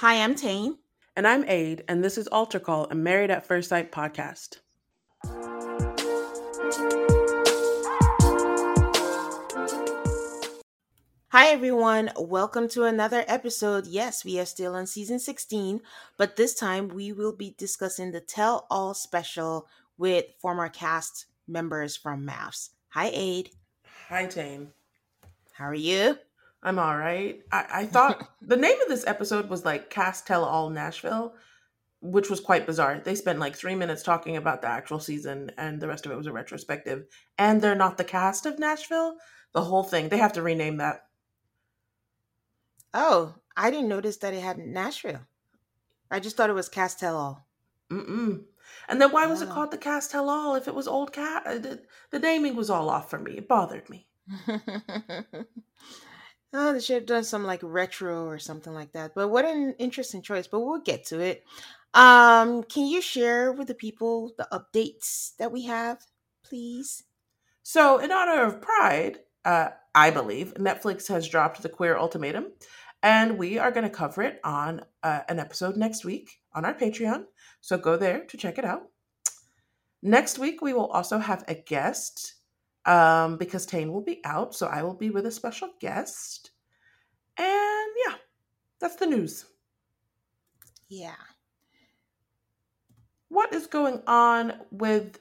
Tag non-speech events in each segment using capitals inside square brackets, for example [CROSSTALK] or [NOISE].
Hi, I'm Tane. And I'm Aid, and this is Altar Call, a Married at First Sight podcast. Hi, everyone. Welcome to another episode. Yes, we are still on season 16, but this time we will be discussing the Tell All special with former cast members from MAFS. Hi, Aid. Hi, Tane. How are you? I'm all right. I, I [LAUGHS] thought the name of this episode was like Cast Tell All Nashville, which was quite bizarre. They spent like three minutes talking about the actual season, and the rest of it was a retrospective. And they're not the cast of Nashville. The whole thing, they have to rename that. Oh, I didn't notice that it had Nashville. I just thought it was Cast Tell All. Mm-mm. And then why was it called the Cast Tell All if it was old cat? uh, The, the naming was all off for me. It bothered me. [LAUGHS] oh, they should have done some like retro or something like that. But what an interesting choice. But we'll get to it. Um, can you share with the people the updates that we have, please? So, in honor of Pride, uh, I believe Netflix has dropped the Queer Ultimatum, and we are going to cover it on uh, an episode next week on our Patreon. So go there to check it out. Next week, we will also have a guest um, because Tane will be out, so I will be with a special guest. And yeah, that's the news. Yeah. What is going on with,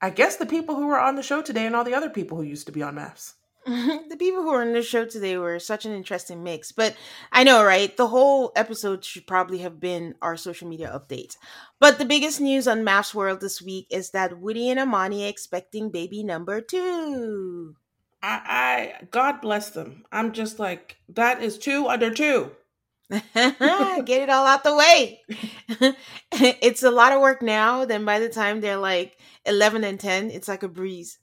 I guess, the people who were on the show today and all the other people who used to be on MAFS? [LAUGHS] the people who were on the show today were such an interesting mix. But I know, right? The whole episode should probably have been our social media update. But the biggest news on MAFS World this week is that Woody and Amani are expecting baby number two. I, I God bless them. I'm just like that is two under two. [LAUGHS] Get it all out the way. [LAUGHS] it's a lot of work now. Then by the time they're like 11 and 10, it's like a breeze.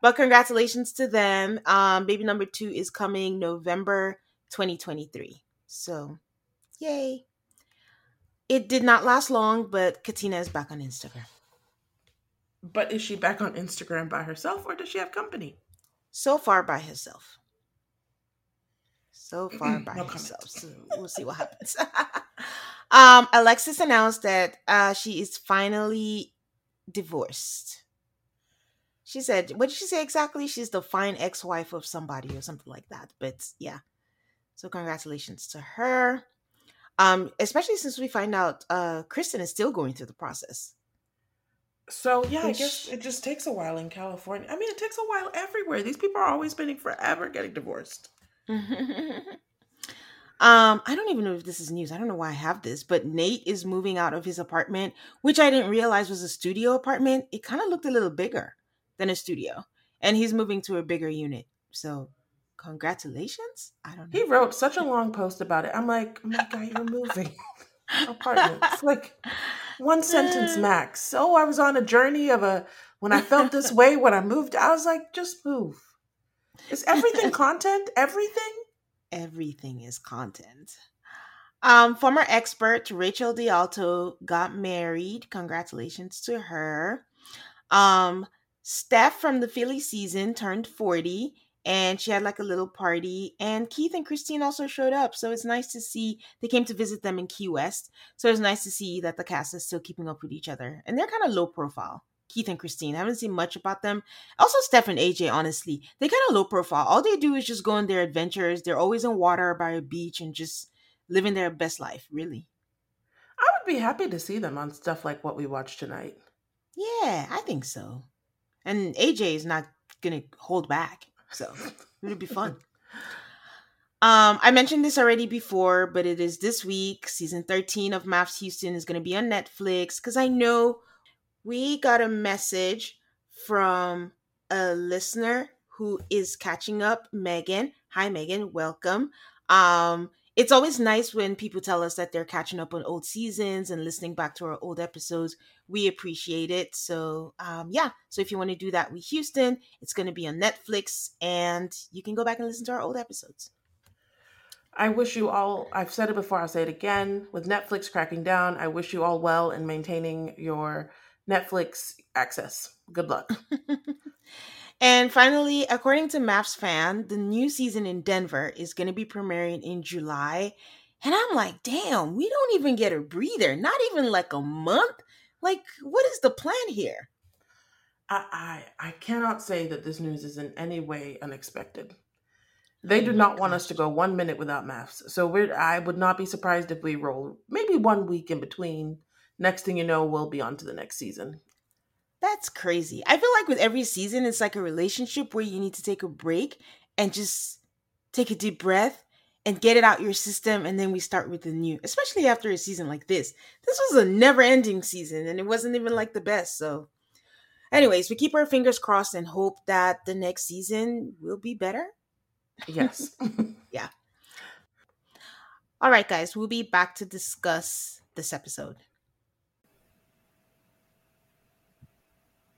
But congratulations to them. Um, baby number two is coming November 2023. So, yay. It did not last long, but Katina is back on Instagram. But is she back on Instagram by herself or does she have company? So far by herself. So far by No herself. So we'll see what happens. [LAUGHS] um, Alexis announced that uh, she is finally divorced. She said, what did she say exactly? She's the fine ex wife of somebody or something like that. But yeah. So congratulations to her. Um, especially since we find out uh Krysten is still going through the process. So yeah, I guess it just takes a while in California. I mean, it takes a while everywhere. These people are always spending forever getting divorced. [LAUGHS] um, I don't even know if this is news. I don't know why I have this, but Nate is moving out of his apartment, which I didn't realize was a studio apartment. It kind of looked a little bigger than a studio, and he's moving to a bigger unit. So, congratulations. I don't know. He wrote such a long post about it. I'm like, oh my god, you're moving [LAUGHS] apartments. Like one sentence [SIGHS] max. So I was on a journey of a when I felt this [LAUGHS] way when I moved. I was like, just move. Is everything [LAUGHS] content? Everything? Everything is content. Um, former expert Rachel DeAlto got married. Congratulations to her. Um, Steph from the Philly season turned 40 and she had like a little party. And Keith and Christine also showed up. So it's nice to see they came to visit them in Key West. So it's nice to see that the cast is still keeping up with each other. And they're kind of low profile. Keith and Christine. I haven't seen much about them. Also, Steph and AJ, honestly, they kind of low profile. All they do is just go on their adventures. They're always in water by a beach and just living their best life, really. I would be happy to see them on stuff like what we watched tonight. Yeah, I think so. And AJ is not gonna hold back, so it'll be fun. [LAUGHS] Um, I mentioned this already before, but it is this week. Season 13 of MAFS Houston is going to be on Netflix because I know we got a message from a listener who is catching up, Megan. Hi, Megan. Welcome. Um, it's always nice when people tell us that they're catching up on old seasons and listening back to our old episodes. We appreciate it. So, um, yeah. So, if you want to do that with Houston, it's going to be on Netflix and you can go back and listen to our old episodes. I wish you all, I've said it before, I'll say it again. With Netflix cracking down, I wish you all well in maintaining your Netflix access. Good luck. [LAUGHS] And finally, according to MAFS fan, the new season in Denver is going to be premiering in July. And I'm like, damn, we don't even get a breather, not even like a month. Like, what is the plan here? I I, I cannot say that this news is in any way unexpected. Oh they do oh not want us to go one minute without MAFS. So we're I would not be surprised if we roll maybe one week in between. Next thing you know, we'll be on to the next season. That's crazy. I feel like with every season, it's like a relationship where you need to take a break and just take a deep breath and get it out your system. And then we start with the new, especially after a season like this. This was a never ending season and it wasn't even like the best. So, anyways, we keep our fingers crossed and hope that the next season will be better. Yes. [LAUGHS] yeah. All right, guys, we'll be back to discuss this episode.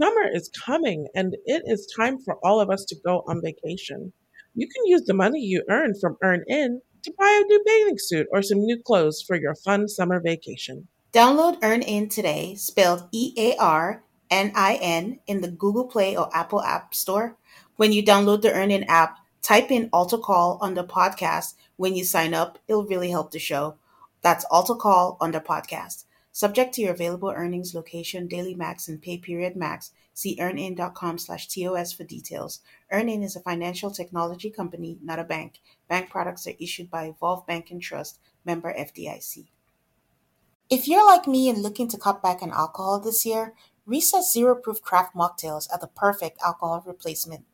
Summer is coming and it is time for all of us to go on vacation. You can use the money you earn from EarnIn to buy a new bathing suit or some new clothes for your fun summer vacation. Download EarnIn today, spelled E A R N I N, in the Google Play or Apple App Store. When you download the EarnIn app, type in Altar Call on the podcast. When you sign up, it'll really help the show. That's Altar Call on the podcast. Subject to your available earnings, location, daily max, and pay period max. See earnin.com slash TOS for details. EarnIn is a financial technology company, not a bank. Bank products are issued by Evolve Bank and Trust, member FDIC. If you're like me and looking to cut back on alcohol this year, Recess Zero Proof Craft Mocktails are the perfect alcohol replacement.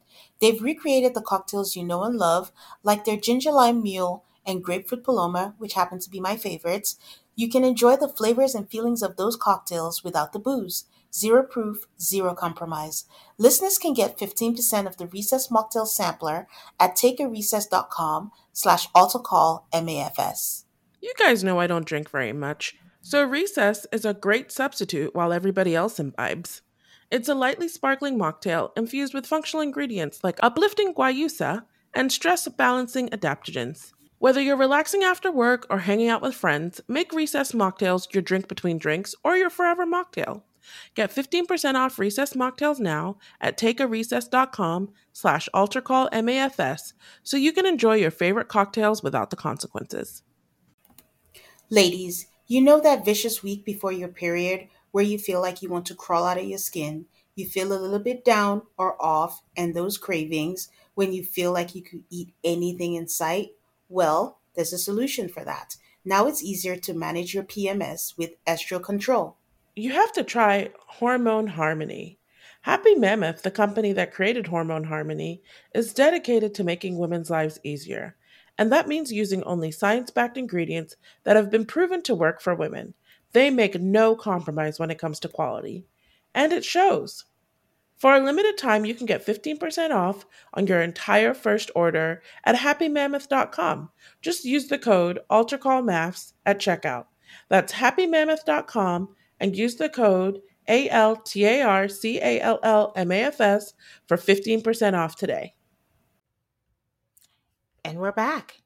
They've recreated the cocktails you know and love, like their ginger lime mule and grapefruit paloma, which happen to be my favorites. You can enjoy the flavors and feelings of those cocktails without the booze. Zero proof, zero compromise. Listeners can get 15% of the Recess Mocktail Sampler at takearecess.com slash MAFS. You guys know I don't drink very much, so Recess is a great substitute while everybody else imbibes. It's a lightly sparkling mocktail infused with functional ingredients like uplifting guayusa and stress balancing adaptogens. Whether you're relaxing after work or hanging out with friends, make Recess Mocktails your drink between drinks or your forever mocktail. Get 15% off Recess Mocktails now at takearecess.com slash altarcallmafs so you can enjoy your favorite cocktails without the consequences. Ladies, you know that vicious week before your period where you feel like you want to crawl out of your skin, you feel a little bit down or off, and those cravings when you feel like you could eat anything in sight? Well, there's a solution for that. Now it's easier to manage your PMS with Estro Control. You have to try Hormone Harmony. Happy Mammoth, the company that created Hormone Harmony, is dedicated to making women's lives easier. And that means using only science backed ingredients that have been proven to work for women. They make no compromise when it comes to quality. And it shows. For a limited time, you can get 15% off on your entire first order at happymammoth.com. Just use the code ALTARCALLMAFS at checkout. That's happymammoth.com and use the code A L T A R C A L L M A F S for 15% off today. And we're back.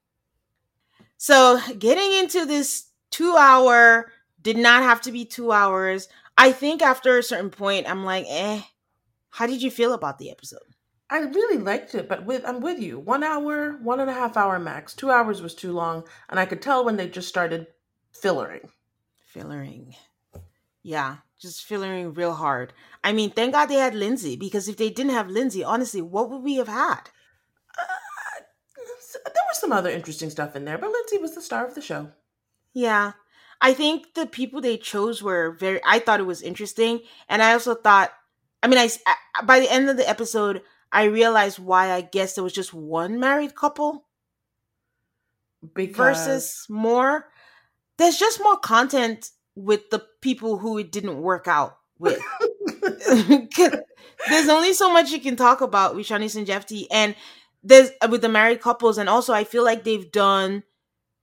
So, getting into this two hour did not have to be two hours. I think after a certain point, I'm like, eh, how did you feel about the episode? I really liked it, but with I'm with you. One hour, one and a half hour max. Two hours was too long, and I could tell when they just started fillering. Fillering. Yeah, just fillering real hard. I mean, thank God they had Lindsey because if they didn't have Lindsey, honestly, what would we have had? Uh, there was some other interesting stuff in there, but Lindsey was the star of the show. Yeah. I think the people they chose were very I thought it was interesting and I also thought I mean I, I by the end of the episode I realized why I guess there was just one married couple because... versus more there's just more content with the people who it didn't work out with. [LAUGHS] [LAUGHS] there's only so much you can talk about with Shawniece and Jephte, and there's uh, with the married couples, and also I feel like they've done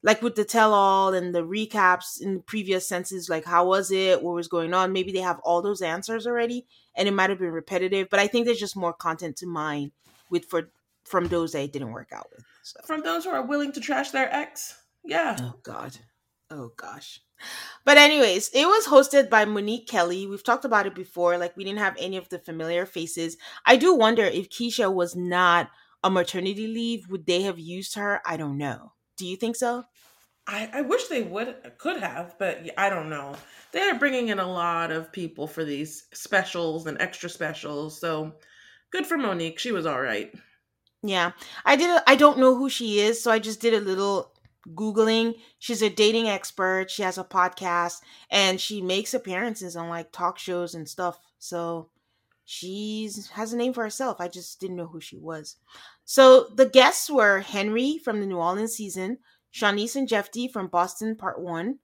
like with the tell all and the recaps in previous senses, like how was it, what was going on. Maybe they have all those answers already, and it might have been repetitive, but I think there's just more content to mine with for from those that it didn't work out with. So. From those who are willing to trash their ex, yeah. Oh God, oh gosh. But anyways, it was hosted by Monique Kelly. We've talked about it before. Like we didn't have any of the familiar faces. I do wonder if Keisha was not a maternity leave, would they have used her? I don't know. Do you think so? I, I wish they would could have, but I don't know. They're bringing in a lot of people for these specials and extra specials. So good for Monique. She was all right. Yeah. I did I don't know who she is, so I just did a little googling she's a dating expert she has a podcast and she makes appearances on like talk shows and stuff so she's has a name for herself i just didn't know who she was so the guests were henry from the new orleans season shawniece and jephte from boston part one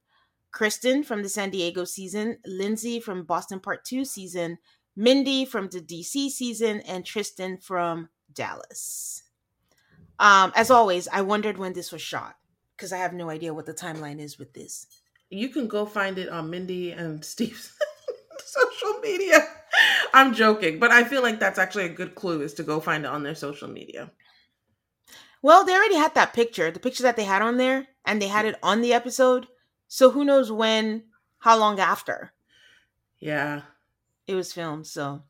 krysten from the san diego season lindsey from boston part two season mindy from the dc season and tristan from dallas um, as always i wondered when this was shot because I have no idea what the timeline is with this. You can go find it on Mindy and Steve's [LAUGHS] social media. I'm joking, but I feel like that's actually a good clue is to go find it on their social media. Well, they already had that picture, the picture that they had on there, and they had it on the episode. So who knows when, how long after? Yeah. It was filmed, so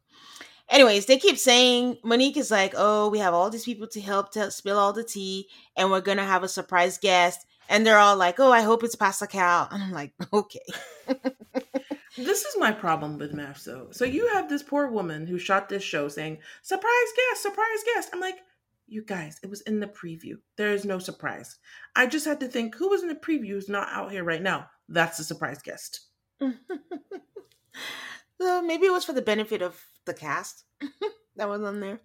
anyways, they keep saying Monique is like, oh, we have all these people to help to spill all the tea, and we're gonna have a surprise guest. And they're all like, oh, I hope it's Pastor Cal. And I'm like, [LAUGHS] okay. this is my problem with MAFS, though. So you have this poor woman who shot this show saying, surprise guest, surprise guest. I'm like, you guys, it was in the preview. There is no surprise. I just had to think who was in the preview who's not out here right now. That's the surprise guest. [LAUGHS] uh, maybe it was for the benefit of the cast [LAUGHS] that was on there.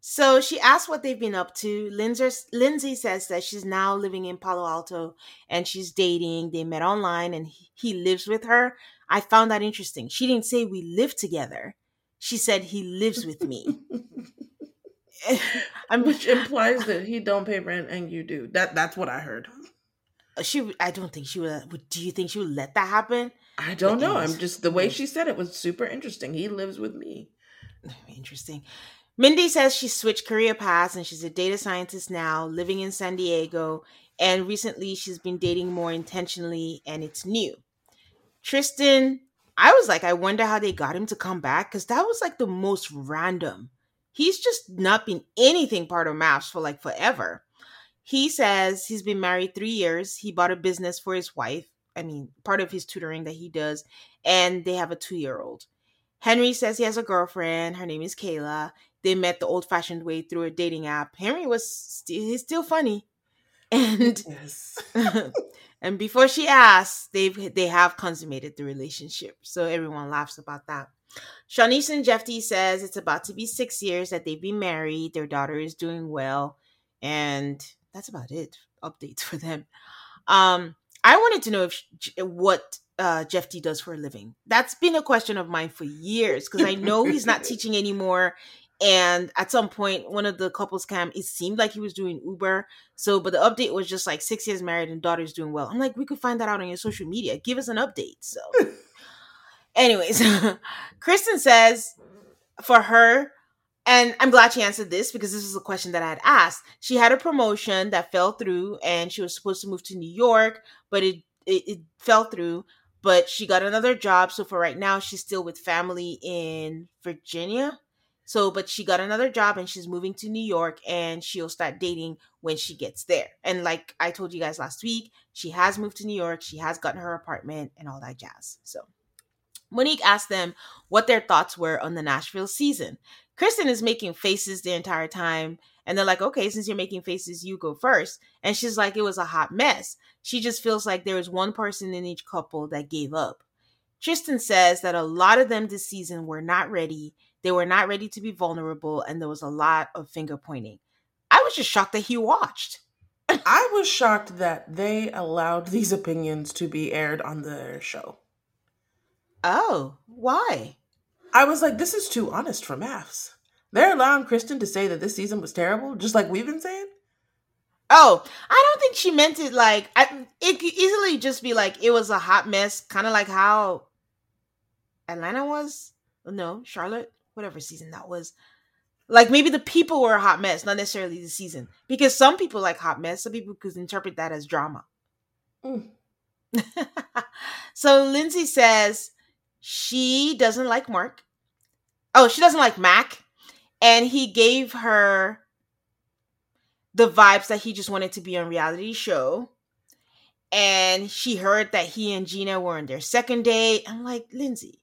So she asked what they've been up to. Lindsey, Lindsey says that she's now living in Palo Alto and she's dating. They met online and he lives with her. I found that interesting. She didn't say we live together. She said he lives with me. [LAUGHS] [LAUGHS] Which implies that he don't pay rent and you do. That that's what I heard. She, I don't think she would. Do you think she would let that happen? I don't know. I'm just the way she said it was super interesting. He lives with me. [SIGHS] Interesting. Mindy says she switched career paths and she's a data scientist now, living in San Diego. And recently she's been dating more intentionally and it's new. Tristan, I was like, I wonder how they got him to come back because that was like the most random. He's just not been anything part of MAFS for like forever. He says he's been married three years. He bought a business for his wife. I mean, part of his tutoring that he does, and they have a two year old. Henry says he has a girlfriend. Her name is Kayla. They met the old fashioned way through a dating app. Henry was st- he's still funny. [LAUGHS] And yes. [LAUGHS] and before she asks, they've they have consummated the relationship. So everyone laughs about that. Shawniece and Jephte says it's about to be six years that they've been married. Their daughter is doing well. And that's about it. Updates for them. Um, I wanted to know if what uh, Jephte does for a living. That's been a question of mine for years because I know he's not [LAUGHS] teaching anymore. And at some point, one of the couples cam, it seemed like he was doing Uber. So, but the update was just like six years married and daughter's doing well. I'm like, we could find that out on your social media. Give us an update. So, anyways, [LAUGHS] Krysten says for her, and I'm glad she answered this because this is a question that I had asked. She had a promotion that fell through and she was supposed to move to New York, but it, it, it fell through. But she got another job. So for right now, she's still with family in Virginia. So, but she got another job and she's moving to New York and she'll start dating when she gets there. And like I told you guys last week, she has moved to New York. She has gotten her apartment and all that jazz. So Monique asked them what their thoughts were on the Nashville season Krysten is making faces the entire time. And they're like, okay, since you're making faces, you go first. And she's like, it was a hot mess. She just feels like there was one person in each couple that gave up. Tristan says that a lot of them this season were not ready. They were not ready to be vulnerable, and there was a lot of finger pointing. I was just shocked that he watched. [LAUGHS] I was shocked that they allowed these opinions to be aired on their show. Oh, why? I was like, this is too honest for MAFS. They're allowing Krysten to say that this season was terrible, just like we've been saying. Oh, I don't think she meant it like I, it could easily just be like it was a hot mess, kind of like how Atlanta was. No, Charlotte, whatever season that was. Like maybe the people were a hot mess, not necessarily the season, because some people like hot mess. Some people could interpret that as drama. Mm. [LAUGHS] so Lindsey says she doesn't like Mark. Oh, she doesn't like Mac and he gave her the vibes that he just wanted to be on reality show and she heard that he and Gina were on their second date. I'm like, Lindsey,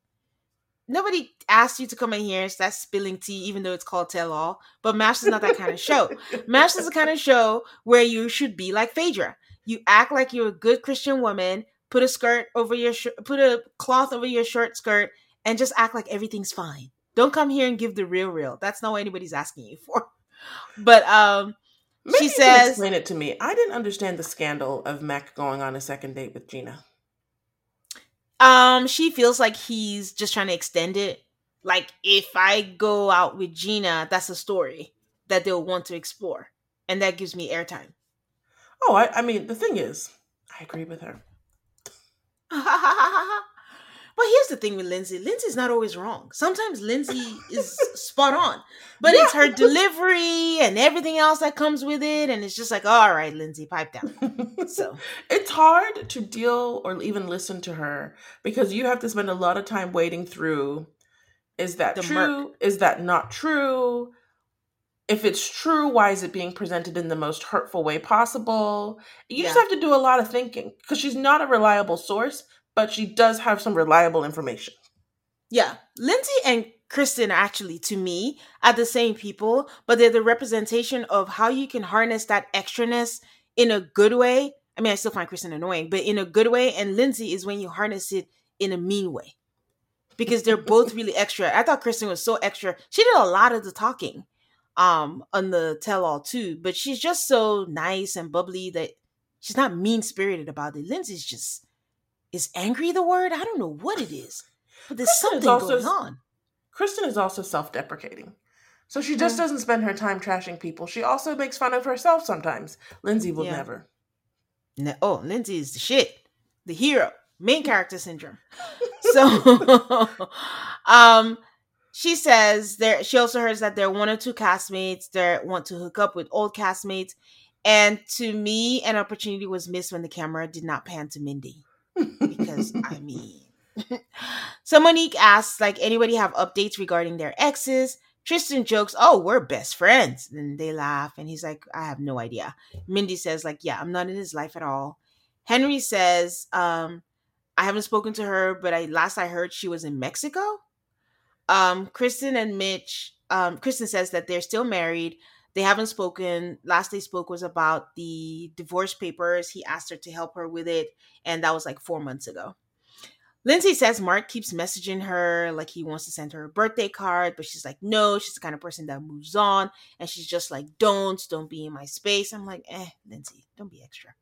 nobody asked you to come in here and start spilling tea, even though it's called Tell All. But MAFS is not that kind of show. [LAUGHS] MAFS is the kind of show where you should be like Phaedra. You act like you're a good Christian woman, put a skirt over your sh- put a cloth over your short skirt, and just act like everything's fine. Don't come here and give the real real. That's not what anybody's asking you for. [LAUGHS] But um Maybe she says explain it to me. I didn't understand the scandal of Mac going on a second date with Gina. Um, she feels like he's just trying to extend it. Like if I go out with Gina, that's a story that they'll want to explore. And that gives me airtime. Oh, I, I mean, the thing is, I agree with her. [LAUGHS] But here's the thing with Lindsey. Lindsey's not always wrong. Sometimes Lindsey is [LAUGHS] spot on. But yeah. it's her [LAUGHS] delivery and everything else that comes with it. And it's just like, all right, Lindsey, pipe down. So it's hard to deal or even listen to her because you have to spend a lot of time wading through is that the true? Murk. Is that not true? If it's true, why is it being presented in the most hurtful way possible? You yeah. just have to do a lot of thinking because she's not a reliable source but she does have some reliable information. Yeah. Lindsey and Krysten actually to me are the same people, but they're the representation of how you can harness that extraness in a good way. I mean, I still find Krysten annoying, but in a good way. And Lindsey is when you harness it in a mean way. Because they're both [LAUGHS] really extra. I thought Krysten was so extra. She did a lot of the talking um on the tell all too, but she's just so nice and bubbly that she's not mean spirited about it. Lindsey's just is angry the word? I don't know what it is, but there's Krysten something also, going on. Krysten is also self-deprecating. So she just doesn't spend her time trashing people. She also makes fun of herself sometimes. Lindsey will yeah. never. No, oh, Lindsey is the shit. The hero. Main character syndrome. [LAUGHS] so [LAUGHS] um she says there she also hears that there are one or two castmates that want to hook up with old castmates. And to me, an opportunity was missed when the camera did not pan to Mindy because I [LAUGHS] mean, [LAUGHS] so Monique asks, like, anybody have updates regarding their exes? Tristan jokes, "Oh, we're best friends." And they laugh, and he's like, "I have no idea." Mindy says, "Like, yeah, I'm not in his life at all." Henry says, um, "I haven't spoken to her, but I last I heard she was in Mexico." Um, Krysten and Mitch. Um, Krysten says that they're still married, they haven't spoken. Last they spoke was about the divorce papers. He asked her to help her with it, and that was like four months ago. Lindsey says Mark keeps messaging her like he wants to send her a birthday card, but she's like, no, she's the kind of person that moves on. And she's just like, don't, don't be in my space. I'm like, eh, Lindsey, don't be extra.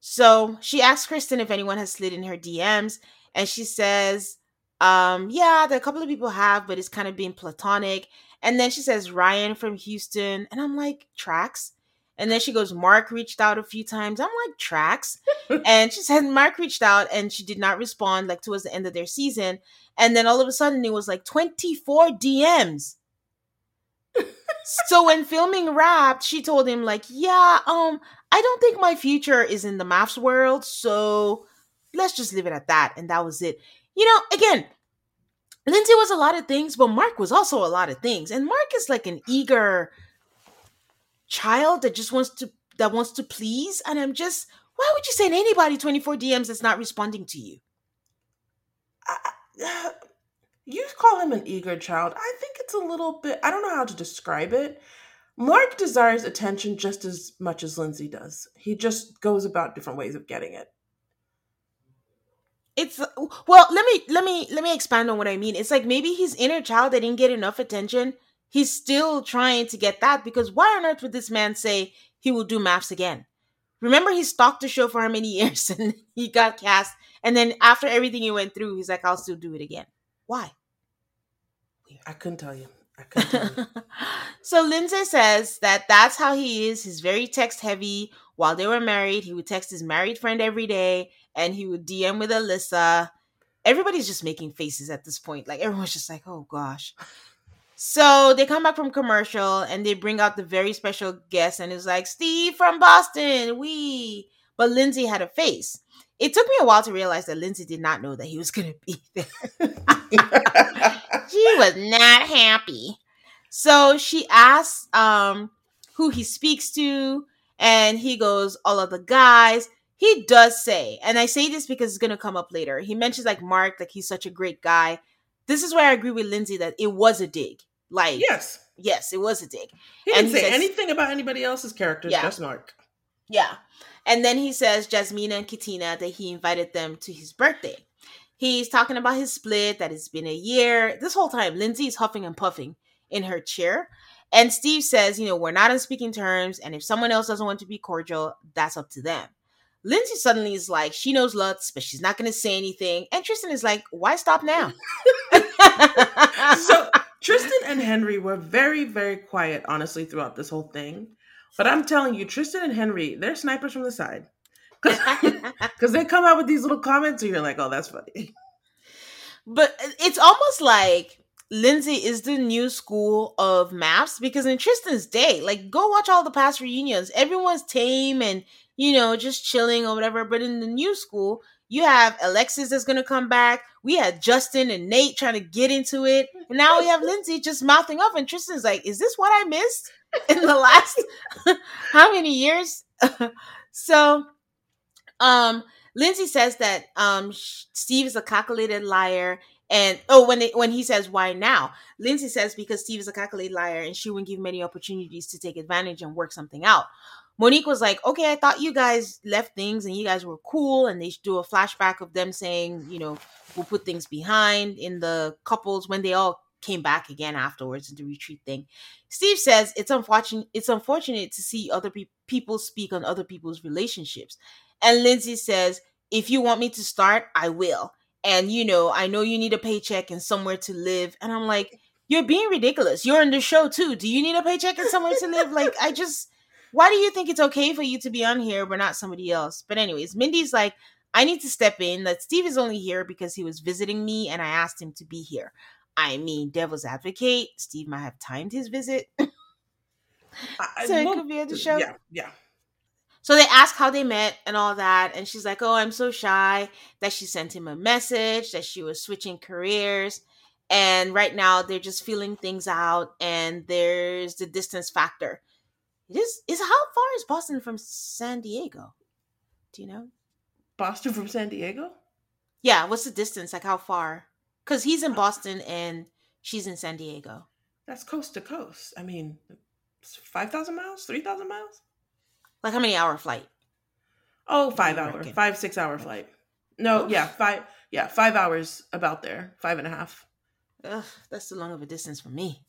So she asks Krysten if anyone has slid in her DMs, and she says, um, yeah, a couple of people have, but it's kind of been platonic. And then she says Ryan from Houston. And I'm like, tracks. And then she goes, Mark reached out a few times. I'm like, tracks. [LAUGHS] and she said Mark reached out and she did not respond like towards the end of their season. And then all of a sudden it was like 24 DMs. so when filming wrapped, she told him, like, yeah, um, I don't think my future is in the MAFS world. So let's just leave it at that. And that was it. You know, again, Lindsey was a lot of things, but Mark was also a lot of things. And Mark is like an eager child that just wants to that wants to please. And I'm just, why would you send anybody 24 DMs that's not responding to you? I, [SIGHS] You call him an eager child. I think it's a little bit, I don't know how to describe it. Mark desires attention just as much as Lindsey does. He just goes about different ways of getting it. It's well, let me let me let me expand on what I mean. It's like maybe his inner child that didn't get enough attention. He's still trying to get that because why on earth would this man say he will do MAFS again? Remember, he stalked the show for how many [LAUGHS] years and he got cast. And then after everything he went through, he's like, I'll still do it again. Why? Weird. I couldn't tell you. I couldn't tell you. [LAUGHS] so Lindsey says that that's how he is. He's very text heavy. While they were married, he would text his married friend every day and he would DM with Alyssa. Everybody's just making faces at this point. Like everyone's just like, oh gosh. So they come back from commercial and they bring out the very special guest, and it's like Steve from Boston. We, but Lindsey had a face. It took me a while to realize that Lindsey did not know that he was going to be there. [LAUGHS] she was not happy. So she asks um, who he speaks to, and he goes, All of the guys. He does say, and I say this because it's going to come up later. He mentions like Mark, like he's such a great guy. This is where I agree with Lindsey that it was a dig. Like yes, yes, it was a dig. He didn't and say says, anything about anybody else's characters, yeah. just Mark. Yeah. And then he says Jasmina and Katina that he invited them to his birthday. He's talking about his split, that it's been a year. This whole time, Lindsey's huffing and puffing in her chair. And Steve says, you know, we're not on speaking terms. And if someone else doesn't want to be cordial, that's up to them. Lindsey suddenly is like, she knows Lutz, but she's not going to say anything. And Tristan is like, why stop now? [LAUGHS] so Tristan and Henry were very, very quiet, honestly, throughout this whole thing. But I'm telling you, Tristan and Henry, they're snipers from the side. Because [LAUGHS] they come out with these little comments, and you're like, oh, that's funny. But uh, it's almost like Lindsey is the new school of MAFS because in Tristan's day, like, go watch all the past reunions. Everyone's tame and, you know, just chilling or whatever. But in the new school, you have Alexis that's going to come back. We had Justin and Nate trying to get into it. And now we have Lindsey just mouthing off. And Tristan's like, is this what I missed in the [LAUGHS] last [LAUGHS] how many years? [LAUGHS] so, um, Lindsey says that um, Steve is a calculated liar. And oh, when they, when he says why now, Lindsey says because Steve is a calculated liar and she wouldn't give many opportunities to take advantage and work something out. Monique was like, okay, I thought you guys left things and you guys were cool. And they do a flashback of them saying, you know, we'll put things behind in the couples when they all came back again afterwards in the retreat thing. Steve says it's unfortunate it's unfortunate to see other pe- people speak on other people's relationships. And Lindsey says, if you want me to start, I will. And you know, I know you need a paycheck and somewhere to live. And I'm like, you're being ridiculous. You're on the show too. Do you need a paycheck and somewhere to live? Like, I just why do you think it's okay for you to be on here but not somebody else? But anyways, Mindy's like, I need to step in. That Steve is only here because he was visiting me and I asked him to be here. I mean, devil's advocate, Steve might have timed his visit. [LAUGHS] so it could be at the show. Yeah, yeah. So they ask how they met and all that. And she's like, Oh, I'm so shy that she sent him a message, that she was switching careers. And right now they're just feeling things out. And there's the distance factor. It is is how far is Boston from San Diego? Do you know? Boston from San Diego? Yeah, what's the distance? Like how far? Because he's in Boston and she's in San Diego. That's coast to coast. I mean, five thousand miles, three thousand miles. Like how many hour flight? Oh, five hour, five six hour flight. No, Oof. yeah, five, yeah, five hours about there, five and a half. Ugh, that's too long of a distance for me.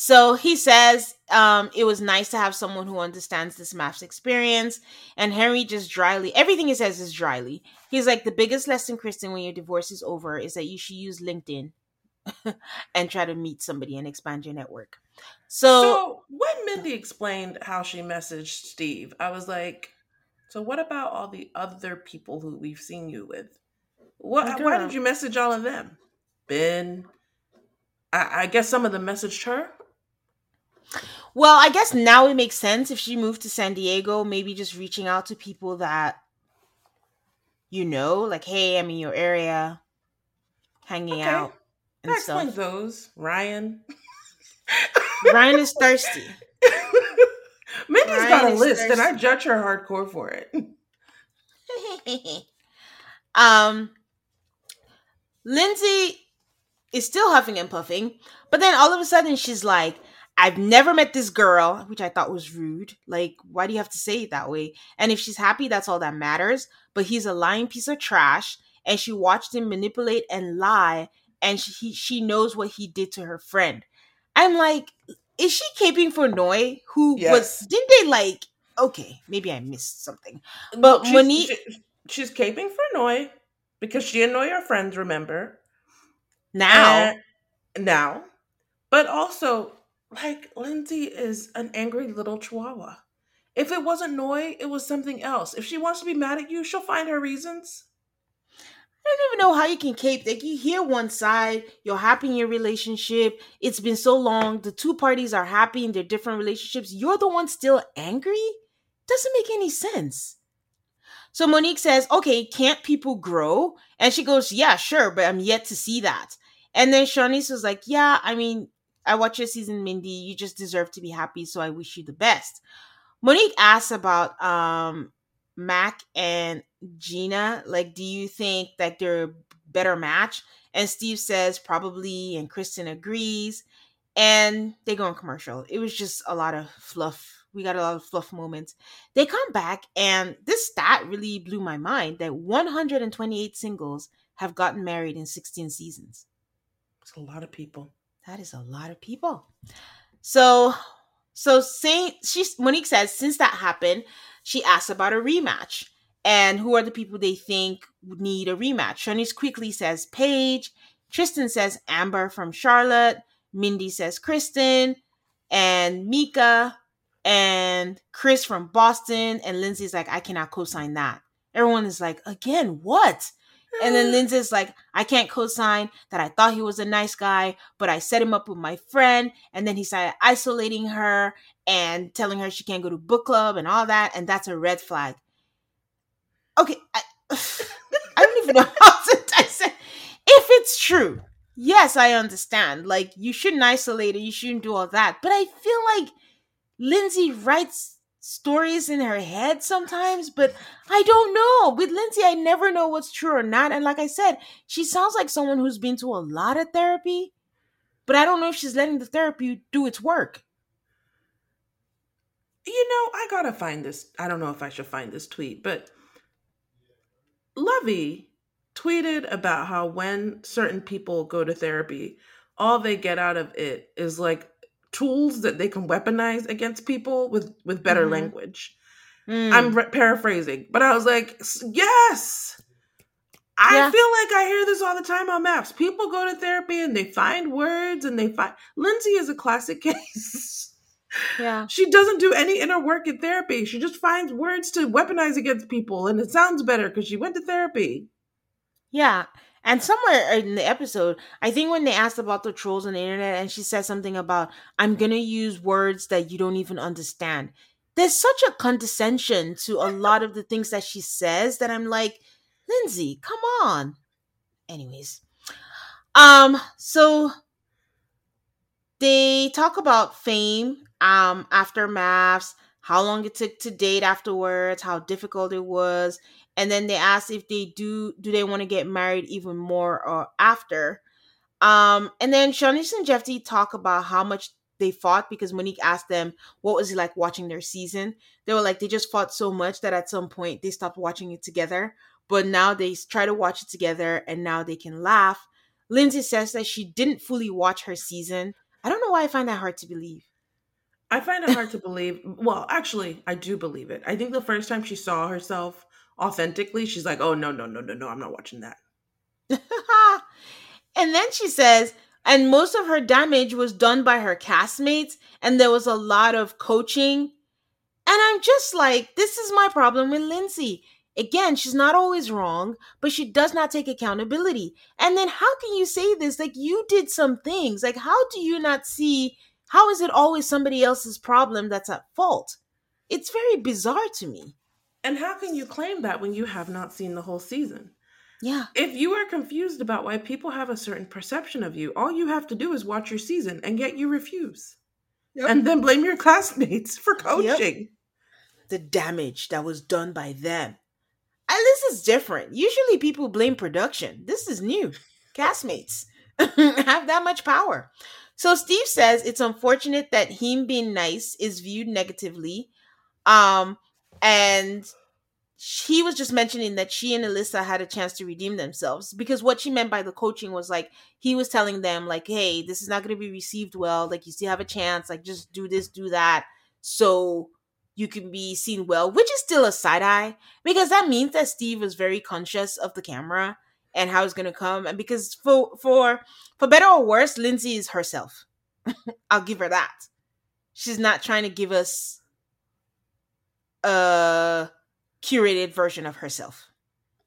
So he says um, it was nice to have someone who understands this MAFS experience. And Henry just dryly, everything he says is dryly. He's like, the biggest lesson, Krysten, when your divorce is over is that you should use LinkedIn [LAUGHS] and try to meet somebody and expand your network. So, so when Mindy explained how she messaged Steve, I was like, so what about all the other people who we've seen you with? What? Why did you message all of them? Ben. I, I guess some of them messaged her. Well, I guess now it makes sense if she moved to San Diego, maybe just reaching out to people that you know, like, hey, I'm in your area, hanging okay. out. And that stuff. those. Ryan. [LAUGHS] Ryan is thirsty. [LAUGHS] Mindy's Ryan got a list, thirsty. and I judge her hardcore for it. [LAUGHS] um, Lindsey is still huffing and puffing. But then all of a sudden she's like, I've never met this girl, which I thought was rude. Like, why do you have to say it that way? And if she's happy, that's all that matters. But he's a lying piece of trash. And she watched him manipulate and lie. And she, he, she knows what he did to her friend. I'm like, is she caping for Noi? Who yes. was, didn't they like, okay, maybe I missed something. But she's, Monique. She, she's caping for Noi because she and Noi are friends, remember? Now. And now. But also, like Lindsey is an angry little chihuahua. If it wasn't Noi, it was something else. If she wants to be mad at you, she'll find her reasons. I don't even know how you can cape. Like you hear one side, you're happy in your relationship. It's been so long. The two parties are happy in their different relationships. You're the one still angry? Doesn't make any sense. So Monique says, Okay, can't people grow? And she goes, Yeah, sure, but I'm yet to see that. And then Shawniece was like, Yeah, I mean, I watch your season, Mindy. You just deserve to be happy, so I wish you the best. Monique asks about um Mac and Gina. Like, do you think that they're a better match? And Steve says probably, and Krysten agrees. And they go on commercial. It was just a lot of fluff. We got a lot of fluff moments. They come back, and this stat really blew my mind that 128 singles have gotten married in 16 seasons. It's a lot of people. That is a lot of people. So, so Saint, she Monique says since that happened, she asks about a rematch and who are the people they think would need a rematch. Shawniece quickly says Paige. Tristan says Amber from Charlotte. Mindy says Krysten and Mika and Chris from Boston. And Lindsey's like, I cannot co-sign that. Everyone is like, again, what? And then Lindsey's like, I can't co-sign that I thought he was a nice guy, but I set him up with my friend, and then he started isolating her and telling her she can't go to book club and all that, and that's a red flag. Okay, I, [SIGHS] I don't even know [LAUGHS] how to dissect. If it's true, yes, I understand. Like you shouldn't isolate it, you shouldn't do all that. But I feel like Lindsey writes stories in her head sometimes, but I don't know. With Lindsey, I never know what's true or not. And like I said, she sounds like someone who's been to a lot of therapy, but I don't know if she's letting the therapy do its work. You know, I gotta find this. I don't know if I should find this tweet, but Lovey tweeted about how when certain people go to therapy, all they get out of it is like tools that they can weaponize against people with with better mm-hmm. language. Mm. I'm re- paraphrasing, but I was like, yes. I yeah. feel like I hear this all the time on MAFS. People go to therapy and they find words and they find Lindsey is a classic [LAUGHS] case. Yeah. She doesn't do any inner work in therapy. She just finds words to weaponize against people and it sounds better because she went to therapy. Yeah. And somewhere in the episode, I think when they asked about the trolls on the internet, and she said something about, I'm going to use words that you don't even understand. There's such a condescension to a lot of the things that she says that I'm like, Lindsey, come on. Anyways, um, so they talk about fame, um, aftermaths, how long it took to date afterwards, how difficult it was, and then they ask if they do do they want to get married even more or after um and then Shawniece and Jephte talk about how much they fought because Monique asked them what was it like watching their season. They were like they just fought so much that at some point they stopped watching it together. But now they try to watch it together and now they can laugh. Lindsey says that she didn't fully watch her season. I don't know why I find that hard to believe. I find it hard to believe. Well, actually, I do believe it. I think the first time she saw herself authentically, she's like, oh, no, no, no, no, no, I'm not watching that. [LAUGHS] and then she says, and most of her damage was done by her castmates, and there was a lot of coaching. And I'm just like, this is my problem with Lindsey. Again, she's not always wrong, but she does not take accountability. And then how can you say this? Like, you did some things. Like, how do you not see? How is it always somebody else's problem that's at fault? It's very bizarre to me. And how can you claim that when you have not seen the whole season? Yeah. If you are confused about why people have a certain perception of you, all you have to do is watch your season and yet you refuse. Yep. And then blame your classmates for coaching. Yep. The damage that was done by them. And this is different. Usually people blame production. This is new. Castmates. [LAUGHS] have that much power. So Steve says it's unfortunate that him being nice is viewed negatively. Um, and he was just mentioning that she and Alyssa had a chance to redeem themselves because what she meant by the coaching was like he was telling them like, "Hey, this is not going to be received well. Like you still have a chance. Like just do this, do that, so you can be seen well." Which is still a side eye because that means that Steve was very conscious of the camera and how it's going to come, and because for for for better or worse, Lindsey is herself. [LAUGHS] I'll give her that. She's not trying to give us a curated version of herself.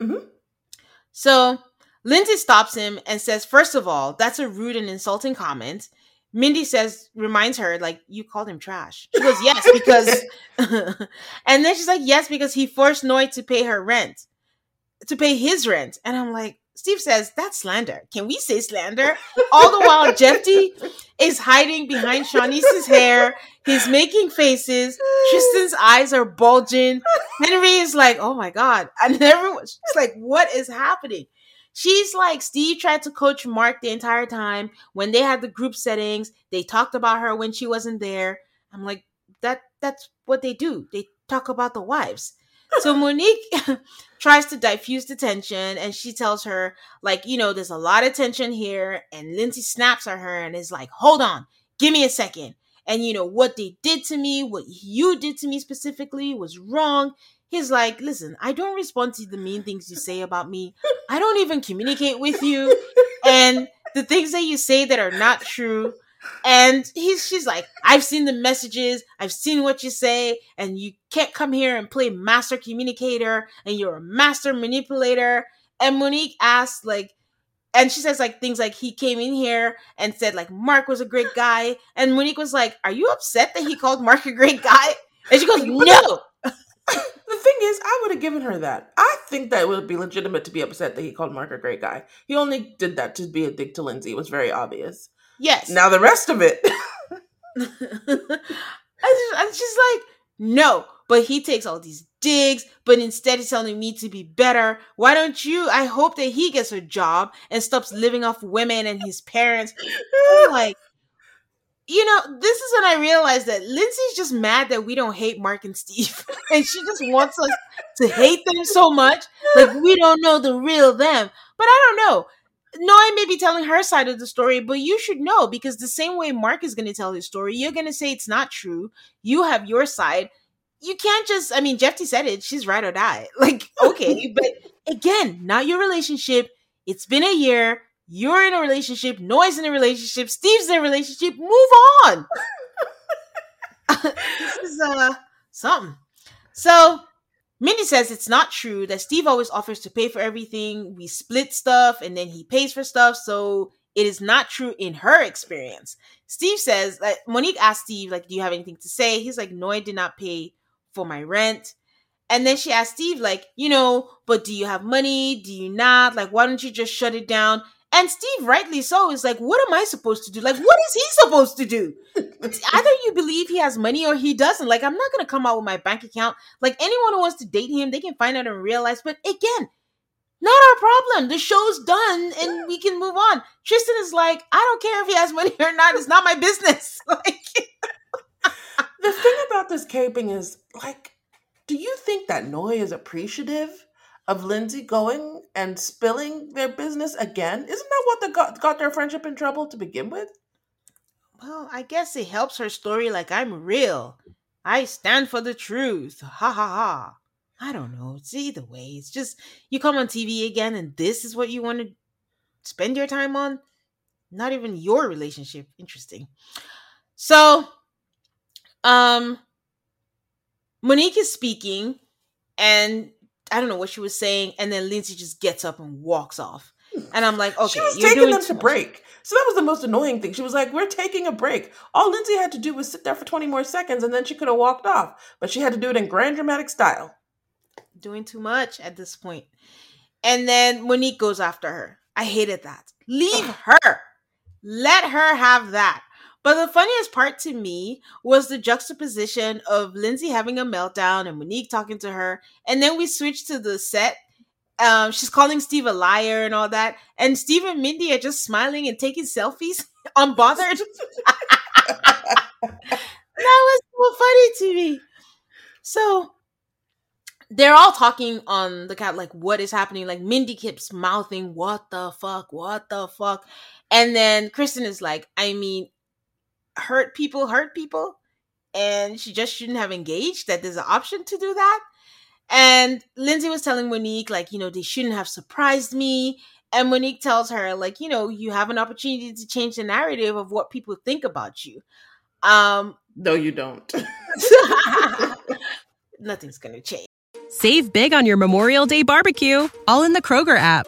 Mm-hmm. So Lindsey stops him and says, First of all, that's a rude and insulting comment. Mindy says, reminds her, like, you called him trash. She goes, Yes, because. [LAUGHS] and then she's like, Yes, because he forced Noi to pay her rent, to pay his rent. And I'm like, Steve says, that's slander. Can we say slander? All the while, Jephte is hiding behind Shawniece's hair. He's making faces. Tristan's eyes are bulging. Henry is like, oh my God. And everyone's like, what is happening? She's like, Steve tried to coach Mark the entire time. When they had the group settings, they talked about her when she wasn't there. I'm like, that that's what they do. They talk about the wives. So Monique [LAUGHS] tries to diffuse the tension and she tells her, like, you know, there's a lot of tension here. And Lindsey snaps at her and is like, hold on, give me a second. And, you know, what they did to me, what you did to me specifically was wrong. He's like, listen, I don't respond to the mean things you say about me. I don't even communicate with you. [LAUGHS] And the things that you say that are not true, and he's she's like, I've seen the messages, I've seen what you say, and you can't come here and play master communicator and you're a master manipulator. And Monique asks, like, and she says like things like he came in here and said like Mark was a great guy. And Monique was like, Are you upset that he called Mark a great guy? And she goes, No. [LAUGHS] the thing is, I would have given her that. I think that would be legitimate to be upset that he called Mark a great guy. He only did that to be a dick to Lindsey. It was very obvious. Yes. Now the rest of it. [LAUGHS] [LAUGHS] I'm just like, no, but he takes all these digs, but instead he's telling me to be better. Why don't you? I hope that he gets a job and stops living off women and his parents. I'm [LAUGHS] like, you know, this is when I realized that Lindsey's just mad that we don't hate Mark and Steve. and she just wants us to hate them so much. Like we don't know the real them. But I don't know. Noi may be telling her side of the story, but you should know because the same way Mark is going to tell his story, you're going to say it's not true. You have your side. You can't just, I mean, Jephte said it, she's right or die. [LAUGHS] Like, okay, [LAUGHS] but again, not your relationship. It's been a year. You're in a relationship. Noi's in a relationship. Steve's in a relationship. Move on. [LAUGHS] this is uh something. So Mindy says it's not true that Steve always offers to pay for everything. We split stuff and then he pays for stuff. So it is not true in her experience. Steve says that Monique asked Steve, like, do you have anything to say? He's like, no, I did not pay for my rent. And then she asked Steve, like, you know, but do you have money? Do you not? Like, why don't you just shut it down? And Steve, rightly so, is like, what am I supposed to do? Like, what is he supposed to do? [LAUGHS] Either you believe he has money or he doesn't. Like, I'm not gonna come out with my bank account. Like, anyone who wants to date him, they can find out and realize. But again, not our problem. The show's done and we can move on. Tristan is like, I don't care if he has money [LAUGHS] or not. It's not my business. [LAUGHS] Like, the thing about this caping is, like, do you think that Noi is appreciative of Lindsey going and spilling their business again. Isn't that what the got, got their friendship in trouble to begin with? Well, I guess it helps her story like I'm real. I stand for the truth. Ha ha ha. I don't know. It's either way. It's just you come on TV again and this is what you want to spend your time on. Not even your relationship. Interesting. So, um, Monique is speaking and I don't know what she was saying, and then Lindsey just gets up and walks off. Hmm. And I'm like, okay, she was taking them to break. So that was the most annoying thing. She was like, "We're taking a break." All Lindsey had to do was sit there for 20 more seconds, and then she could have walked off. But she had to do it in grand dramatic style. Doing too much at this point. And then Monique goes after her. I hated that. Leave her. Let her have that. But the funniest part to me was the juxtaposition of Lindsey having a meltdown and Monique talking to her. And then we switch to the set um, she's calling Steve a liar and all that. And Steve and Mindy are just smiling and taking selfies, [LAUGHS] unbothered. [LAUGHS] that was so funny to me. So they're all talking on the cat, like, what is happening? Like, Mindy keeps mouthing, what the fuck, what the fuck? And then Krysten is like, I mean, hurt people hurt people. And she just shouldn't have engaged, that there's an option to do that. And Lindsey was telling Monique, like, you know, they shouldn't have surprised me. And Monique tells her, like, you know, you have an opportunity to change the narrative of what people think about you. Um, no, you don't. [LAUGHS] [LAUGHS] nothing's going to change. Save big on your Memorial Day barbecue, all in the Kroger app.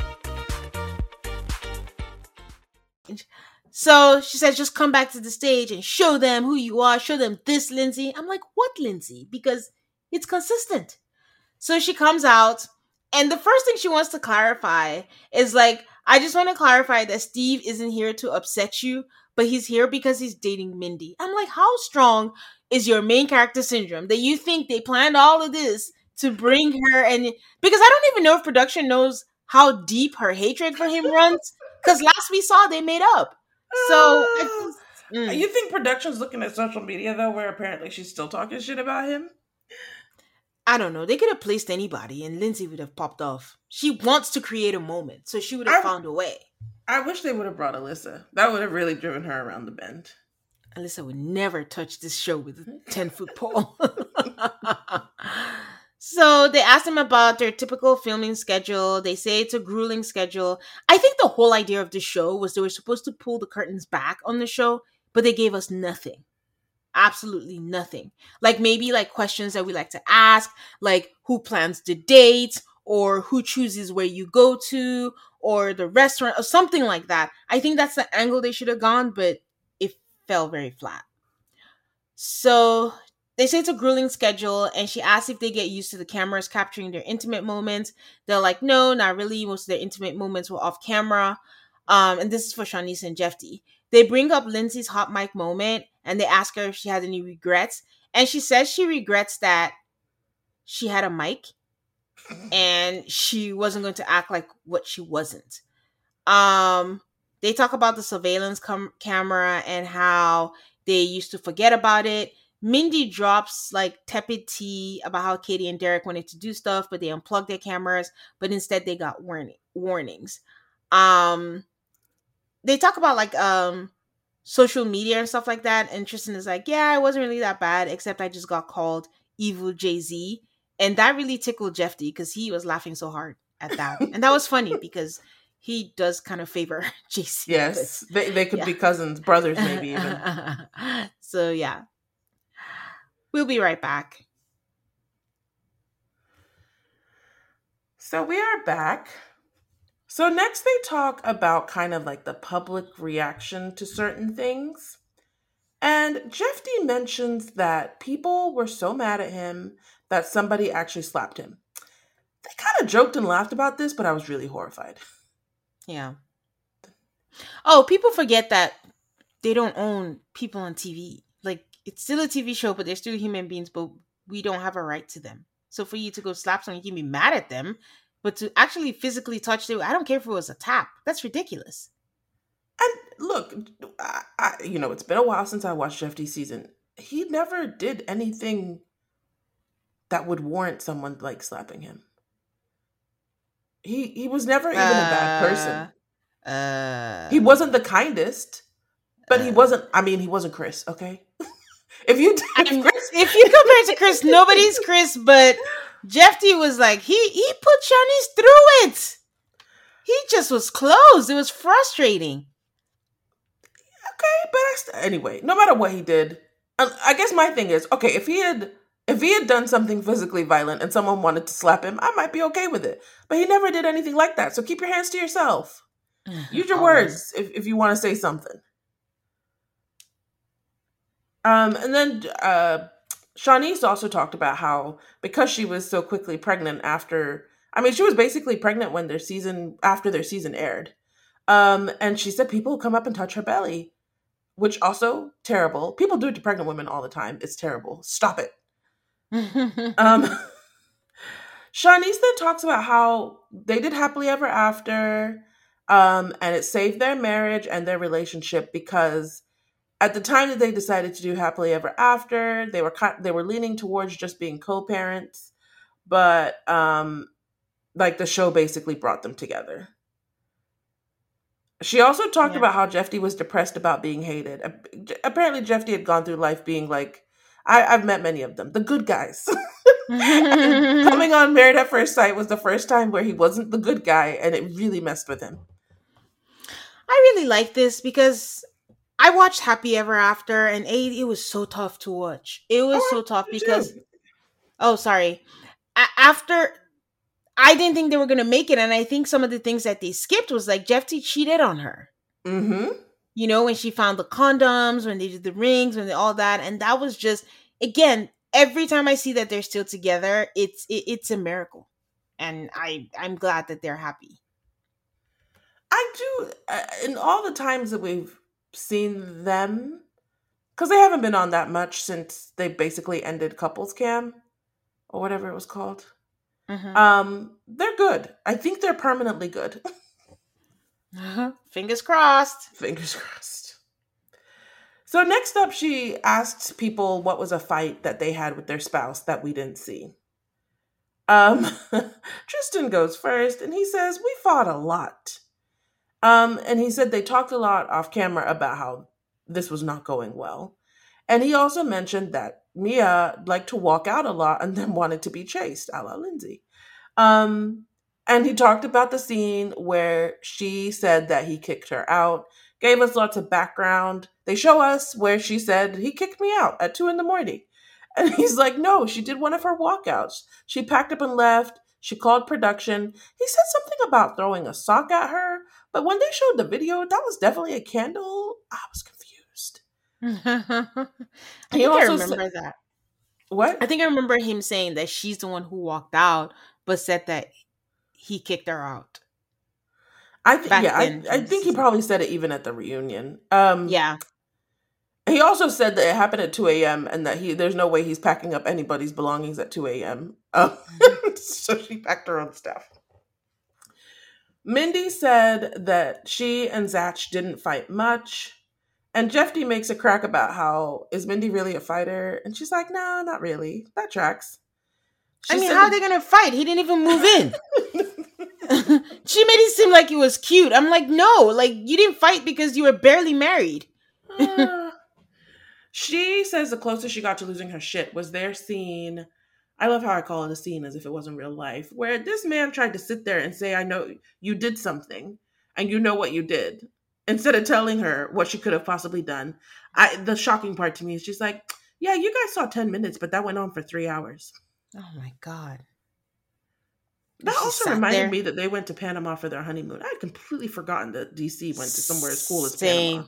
So she says, just come back to the stage and show them who you are. Show them this, Lindsey. I'm like, what, Lindsey? Because it's consistent. So she comes out, and the first thing she wants to clarify is like, I just want to clarify that Steve isn't here to upset you, but he's here because he's dating Mindy. I'm like, how strong is your main character syndrome that you think they planned all of this to bring her and because I don't even know if production knows how deep her hatred for him runs. Because last we saw, they made up. So just, mm. you think production's looking at social media though, where apparently she's still talking shit about him? I don't know. They could have placed anybody, and Lindsey would have popped off. She wants to create a moment, so she would have I, found a way. I wish they would have brought Alyssa. That would have really driven her around the bend. Alyssa would never touch this show with a [LAUGHS] ten foot pole. [LAUGHS] So they asked him about their typical filming schedule. They say it's a grueling schedule. I think the whole idea of the show was they were supposed to pull the curtains back on the show, but they gave us nothing. Absolutely nothing. Like maybe like questions that we like to ask, like who plans the date or who chooses where you go to or the restaurant or something like that. I think that's the angle they should have gone, but it fell very flat. So they say it's a grueling schedule, and she asks if they get used to the cameras capturing their intimate moments. They're like, no, not really. Most of their intimate moments were off camera. Um, and this is for Shawniece and Jephte. They bring up Lindsey's hot mic moment, and they ask her if she has any regrets. And she says she regrets that she had a mic and she wasn't going to act like what she wasn't. Um, they talk about the surveillance com- camera and how they used to forget about it Mindy drops like tepid tea about how Katie and Derek wanted to do stuff, but they unplugged their cameras, but instead they got warning warnings. Um they talk about like um social media and stuff like that. And Tristan is like, Yeah, it wasn't really that bad, except I just got called evil Jay-Z. And that really tickled Jephte because he was laughing so hard at that. and that was funny [LAUGHS] because he does kind of favor [LAUGHS] Jay-Z. Yes, but, they, they could yeah. be cousins, brothers, maybe even. [LAUGHS] so yeah, We'll be right back. So we are back. So next they talk about kind of like the public reaction to certain things. And Jephte mentions that people were so mad at him that somebody actually slapped him. They kind of joked and laughed about this, but I was really horrified. Yeah. Oh, people forget that they don't own people on TV it's still a TV show, but they're still human beings, but we don't have a right to them. So for you to go slap someone, you can be mad at them, but to actually physically touch them, I don't care if it was a tap. That's ridiculous. And look, I, I, you know, it's been a while since I watched Jephte season. He never did anything that would warrant someone like slapping him. He he was never even uh, a bad person. Uh, he wasn't the kindest, but uh, he wasn't. I mean, he wasn't Chris. Okay. If you [LAUGHS] if, Chris, if you compare to [LAUGHS] Chris, nobody's Chris, but Jeff D was like he he put Shawniece through it. He just was closed. It was frustrating. Okay, but I st- anyway, no matter what he did, um, I guess my thing is okay. If he had if he had done something physically violent and someone wanted to slap him, I might be okay with it. But he never did anything like that. So keep your hands to yourself. Mm-hmm. Use your words if, if you want to say something. Um, and then uh, Shawniece also talked about how because she was so quickly pregnant after, I mean, she was basically pregnant when their season after their season aired. Um, and she said people come up and touch her belly, which also terrible. People do it to pregnant women all the time. It's terrible. Stop it. [LAUGHS] um, [LAUGHS] Shawniece then talks about how they did happily ever after, um, and it saved their marriage and their relationship because at the time that they decided to do happily ever after, they were they were leaning towards just being co-parents, but um, like the show basically brought them together. She also talked yeah. about how Jephte was depressed about being hated. Apparently, Jephte had gone through life being like, I, have met many of them, the good guys. [LAUGHS] [LAUGHS] coming on Married at First Sight was the first time where he wasn't the good guy, and it really messed with him. I really like this because I watched Happy Ever After, and a it was so tough to watch. It was oh, so tough because, too. oh, sorry. A- after I didn't think they were gonna make it, and I think some of the things that they skipped was like Jephte cheated on her. Mm-hmm. You know, when she found the condoms, when they did the rings, when they, all that, and that was just again every time I see that they're still together, it's it, it's a miracle, and I I'm glad that they're happy. I do, uh, in all the times that we've seen them, because they haven't been on that much since they basically ended couples cam or whatever it was called. Mm-hmm. Um, they're good. I think they're permanently good. [LAUGHS] [LAUGHS] Fingers crossed. Fingers crossed. So next up, she asked people what was a fight that they had with their spouse that we didn't see. Um, [LAUGHS] Tristan goes first, and he says we fought a lot. Um, and he said they talked a lot off camera about how this was not going well. And he also mentioned that Mia liked to walk out a lot and [LAUGHS] then wanted to be chased, a la Lindsey. Um, and he talked about the scene where she said that he kicked her out, gave us lots of background. They show us where she said he kicked me out at two in the morning. [LAUGHS] And he's like, no, she did one of her walkouts. She packed up and left. She called production. He said something about throwing a sock at her, but when they showed the video, that was definitely a candle. I was confused. [LAUGHS] I think I remember said, that. What? I think I remember him saying that she's the one who walked out, but said that he kicked her out. I think yeah, I, I think he probably said it even at the reunion. Um Yeah. He also said that it happened at 2 a.m. and that he there's no way he's packing up anybody's belongings at 2 a.m. Um, [LAUGHS] so she packed her own stuff. Mindy said that she and Zach didn't fight much. And Jephte makes a crack about how is Mindy really a fighter? And she's like, no, not really. That tracks. She I mean, how are they gonna fight? He didn't even move in. [LAUGHS] she made it seem like he was cute. I'm like, no, like you didn't fight because you were barely married. uh, [LAUGHS] she says the closest she got to losing her shit was their scene I love how I call it a scene as if it wasn't real life, where this man tried to sit there and say, I know you did something and you know what you did, instead of telling her what she could have possibly done. I the shocking part to me is she's like, Yeah, you guys saw 10 minutes, but that went on for three hours. Oh my God. That also reminded there. me that they went to Panama for their honeymoon. I had completely forgotten that DC went to somewhere as cool as Same.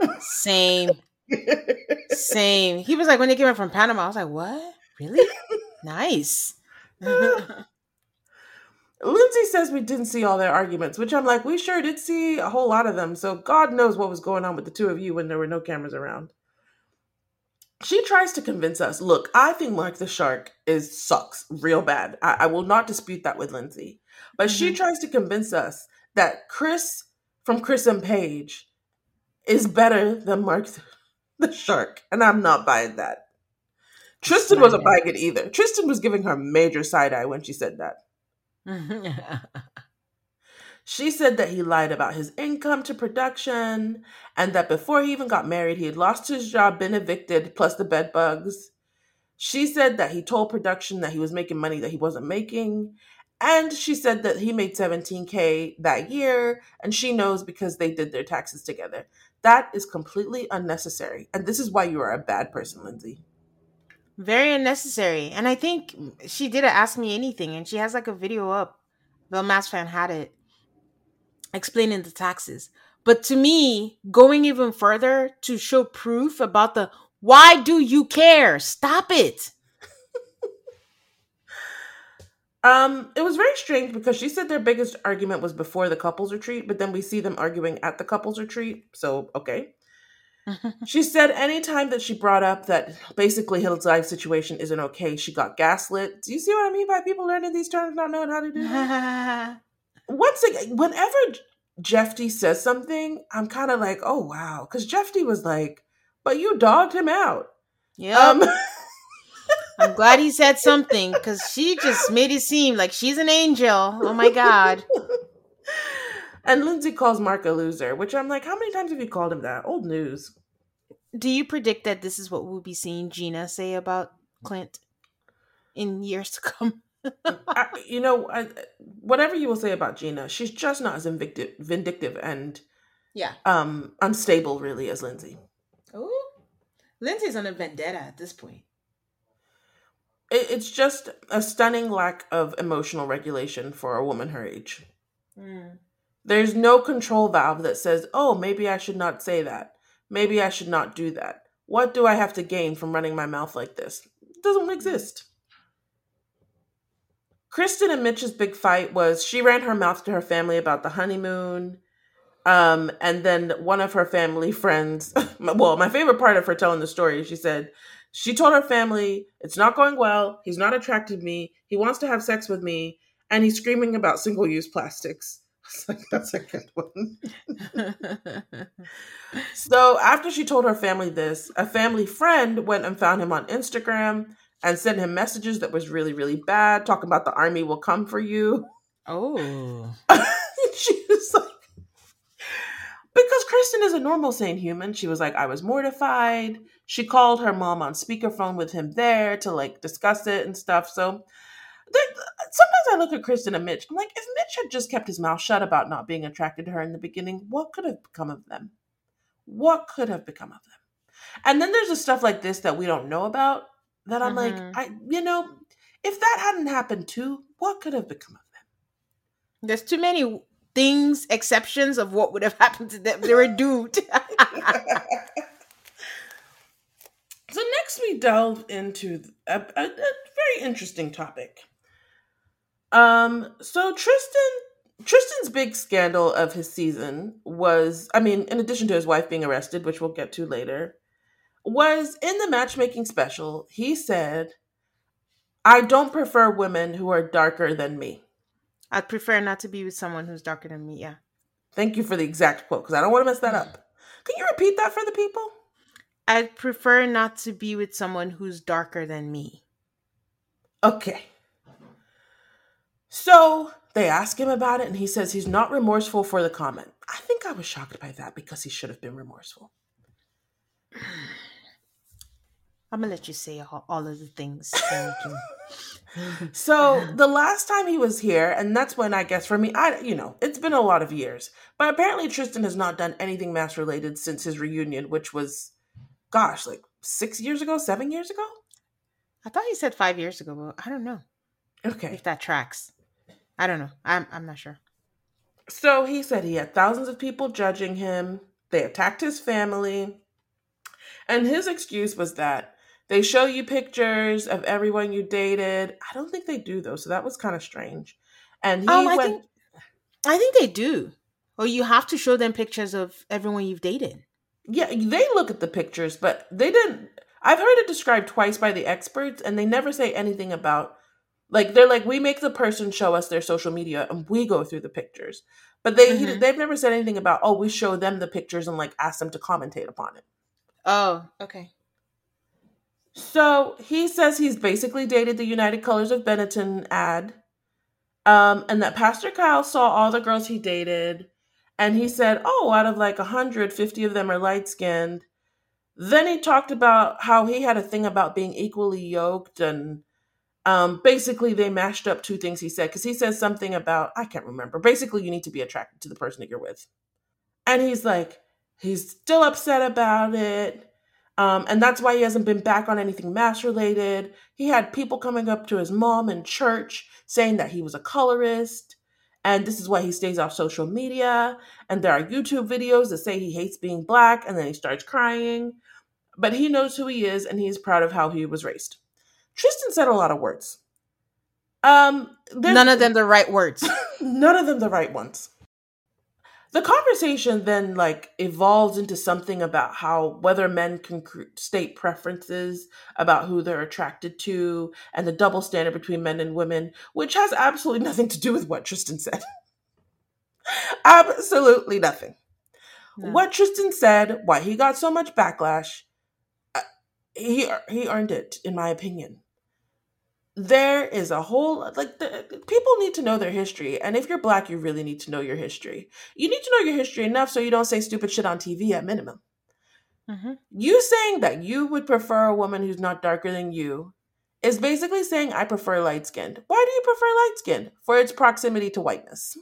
Panama. Same. [LAUGHS] Same. He was like, when they came back from Panama, I was like, what? Really? [LAUGHS] Nice. [LAUGHS] Lindsey says we didn't see all their arguments, which I'm like, we sure did see a whole lot of them. So God knows what was going on with the two of you when there were no cameras around. She tries to convince us. Look, I think Mark the Shark is sucks real bad. I, I will not dispute that with Lindsey, but mm-hmm. she tries to convince us that Chris from Chris and Paige is better than Mark [LAUGHS] the Shark, and I'm not buying that. Tristan wasn't buying it either. Tristan was giving her major side eye when she said that. [LAUGHS] she said that he lied about his income to production and that before he even got married, he had lost his job, been evicted, plus the bed bugs. She said that he told production that he was making money that he wasn't making. And she said that he made 17K that year, and she knows because they did their taxes together. That is completely unnecessary. And this is why you are a bad person, Lindsey. Very unnecessary. And I think she did not Ask Me Anything, and she has like a video up. Bill Mass fan had it explaining the taxes. But to me, going even further to show proof about the Why do you care? Stop it. [LAUGHS] Um, it was very strange because she said their biggest argument was before the couples retreat, but then we see them arguing at the couples retreat. So okay. She said anytime that she brought up that basically Hill's life situation isn't okay, she got gaslit. Do you see what I mean by people learning these terms, not knowing how to do it? [LAUGHS] Once again, whenever Jephte says something, I'm kind of like, oh wow, because Jephte was like, but you dogged him out. Yeah. Um, [LAUGHS] I'm glad he said something because she just made it seem like she's an angel. Oh my god. And Lindsey calls Mark a loser, which I'm like, how many times have you called him that? Old news. Do you predict that this is what we'll be seeing Gina say about Clint in years to come? I, you know, I, whatever you will say about Gina, she's just not as vindictive, vindictive and yeah, um, unstable really as Lindsey. Oh, Lindsey's on a vendetta at this point it, it's just a stunning lack of emotional regulation for a woman her age. Mm. There's no control valve that says, oh, maybe I should not say that. Maybe I should not do that. What do I have to gain from running my mouth like this? It doesn't exist. Krysten and Mitch's big fight was she ran her mouth to her family about the honeymoon. Um, and then one of her family friends, [LAUGHS] well, my favorite part of her telling the story, she said, she told her family, It's not going well. He's not attracted to me. He wants to have sex with me. And he's screaming about single use plastics. [LAUGHS] Like, That's a good one. [LAUGHS] so after she told her family this, a family friend went and found him on Instagram and sent him messages that was really, really bad, talking about the army will come for you. Oh. [LAUGHS] she was like, because Krysten is a normal, sane human. She was like, I was mortified. She called her mom on speakerphone with him there to like discuss it and stuff. So sometimes I look at Krysten and Mitch. I'm like, if Mitch had just kept his mouth shut about not being attracted to her in the beginning, what could have become of them? What could have become of them? And then there's the stuff like this that we don't know about that I'm mm-hmm. like, I, you know, if that hadn't happened too, what could have become of them? There's too many things, exceptions of what would have happened to them. They were doomed. [LAUGHS] so next we delve into a, a, a, very interesting topic. Um, so Tristan, Tristan's big scandal of his season was, I mean, in addition to his wife being arrested, which we'll get to later, was in the matchmaking special. He said, "I don't prefer women who are darker than me." I'd prefer not to be with someone who's darker than me. Yeah. Thank you for the exact quote because I don't want to mess that up. Can you repeat that for the people? I'd prefer not to be with someone who's darker than me. Okay. So they ask him about it, and he says he's not remorseful for the comment. I think I was shocked by that because he should have been remorseful. I'm gonna let you say all, all of the things. [LAUGHS] [LAUGHS] so the last time he was here, and that's when I guess for me, I you know, it's been a lot of years. But apparently Tristan has not done anything MAFS related since his reunion, which was gosh, like six years ago, seven years ago? I thought he said five years ago, but I don't know. Okay. If that tracks. I don't know. I'm I'm not sure. So he said he had thousands of people judging him. They attacked his family. And his excuse was that they show you pictures of everyone you dated. I don't think they do though, so that was kind of strange. And he oh, I went. Think, I think they do. Or you have to show them pictures of everyone you've dated. Yeah, they look at the pictures, but they didn't. I've heard it described twice by the experts, and they never say anything about. Like they're like, we make the person show us their social media, and we go through the pictures. But they mm-hmm. they've never said anything about oh we show them the pictures and like ask them to commentate upon it. Oh, okay. So he says he's basically dated the United Colors of Benetton ad. Um, and that Pastor Cal saw all the girls he dated, and he said, Oh, out of like 150 of them are light skinned. Then he talked about how he had a thing about being equally yoked, and um, basically they mashed up two things he said because he says something about, I can't remember. Basically, you need to be attracted to the person that you're with. And he's like, he's still upset about it um, and that's why he hasn't been back on anything MAFS related. He had people coming up to his mom in church saying that he was a colorist. And this is why he stays off social media. And there are YouTube videos that say he hates being black and then he starts crying. but he knows who he is and he's proud of how he was raised. Tristan said a lot of words. Um, none of them the right words. [LAUGHS] none of them the right ones. The conversation then like evolves into something about how whether men can state preferences about who they're attracted to and the double standard between men and women, which has absolutely [LAUGHS] nothing to do with what Tristan said. [LAUGHS] absolutely nothing. No. What Tristan said, why he got so much backlash, uh, he he earned it, in my opinion there is a whole like the, people need to know their history and if you're black you really need to know your history. You need to know your history enough so you don't say stupid shit on tv at minimum. Mm-hmm. you saying that you would prefer a woman who's not darker than you is basically saying i prefer light skinned why do you prefer light skinned for its proximity to whiteness.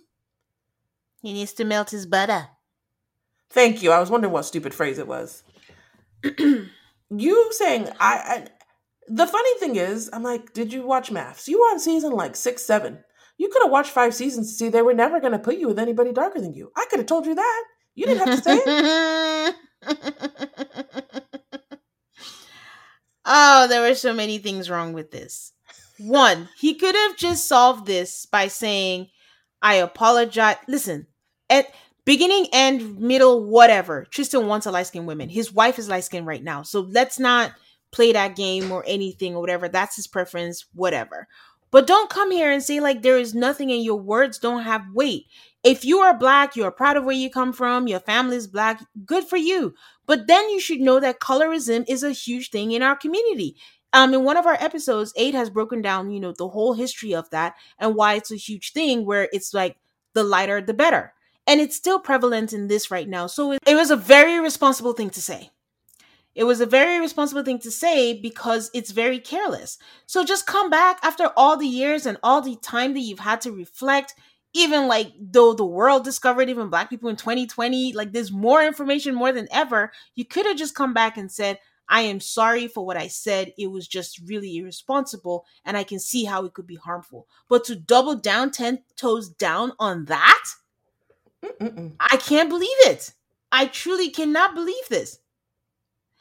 He needs to melt his butter. Thank you. I was wondering what stupid phrase it was. [CLEARS THROAT] You saying I, I the funny thing is, I'm like, did you watch MAFS? You were on season like six, seven. You could have watched five seasons to see they were never going to put you with anybody darker than you. I could have told you that. You didn't have to say it. [LAUGHS] oh, there were so many things wrong with this. One, he could have just solved this by saying, I apologize. Listen, at beginning, end, middle, whatever. Tristan wants a light skinned woman. His wife is light skinned right now. So let's not play that game or anything or whatever. That's his preference, whatever. But don't come here and say like there is nothing and your words don't have weight. If you are black, you are proud of where you come from, your family is black, good for you. But then you should know that colorism is a huge thing in our community. Um, in one of our episodes, Aid has broken down, you know, the whole history of that and why it's a huge thing where it's like the lighter the better. And it's still prevalent in this right now. So it, it was a very responsible thing to say. It was a very responsible thing to say because it's very careless. So just come back after all the years and all the time that you've had to reflect, even like though the world discovered even black people in 2020, like there's more information more than ever. You could have just come back and said, I am sorry for what I said. It was just really irresponsible, and I can see how it could be harmful. But to double down 10 toes down on that, Mm-mm-mm. I can't believe it. I truly cannot believe this.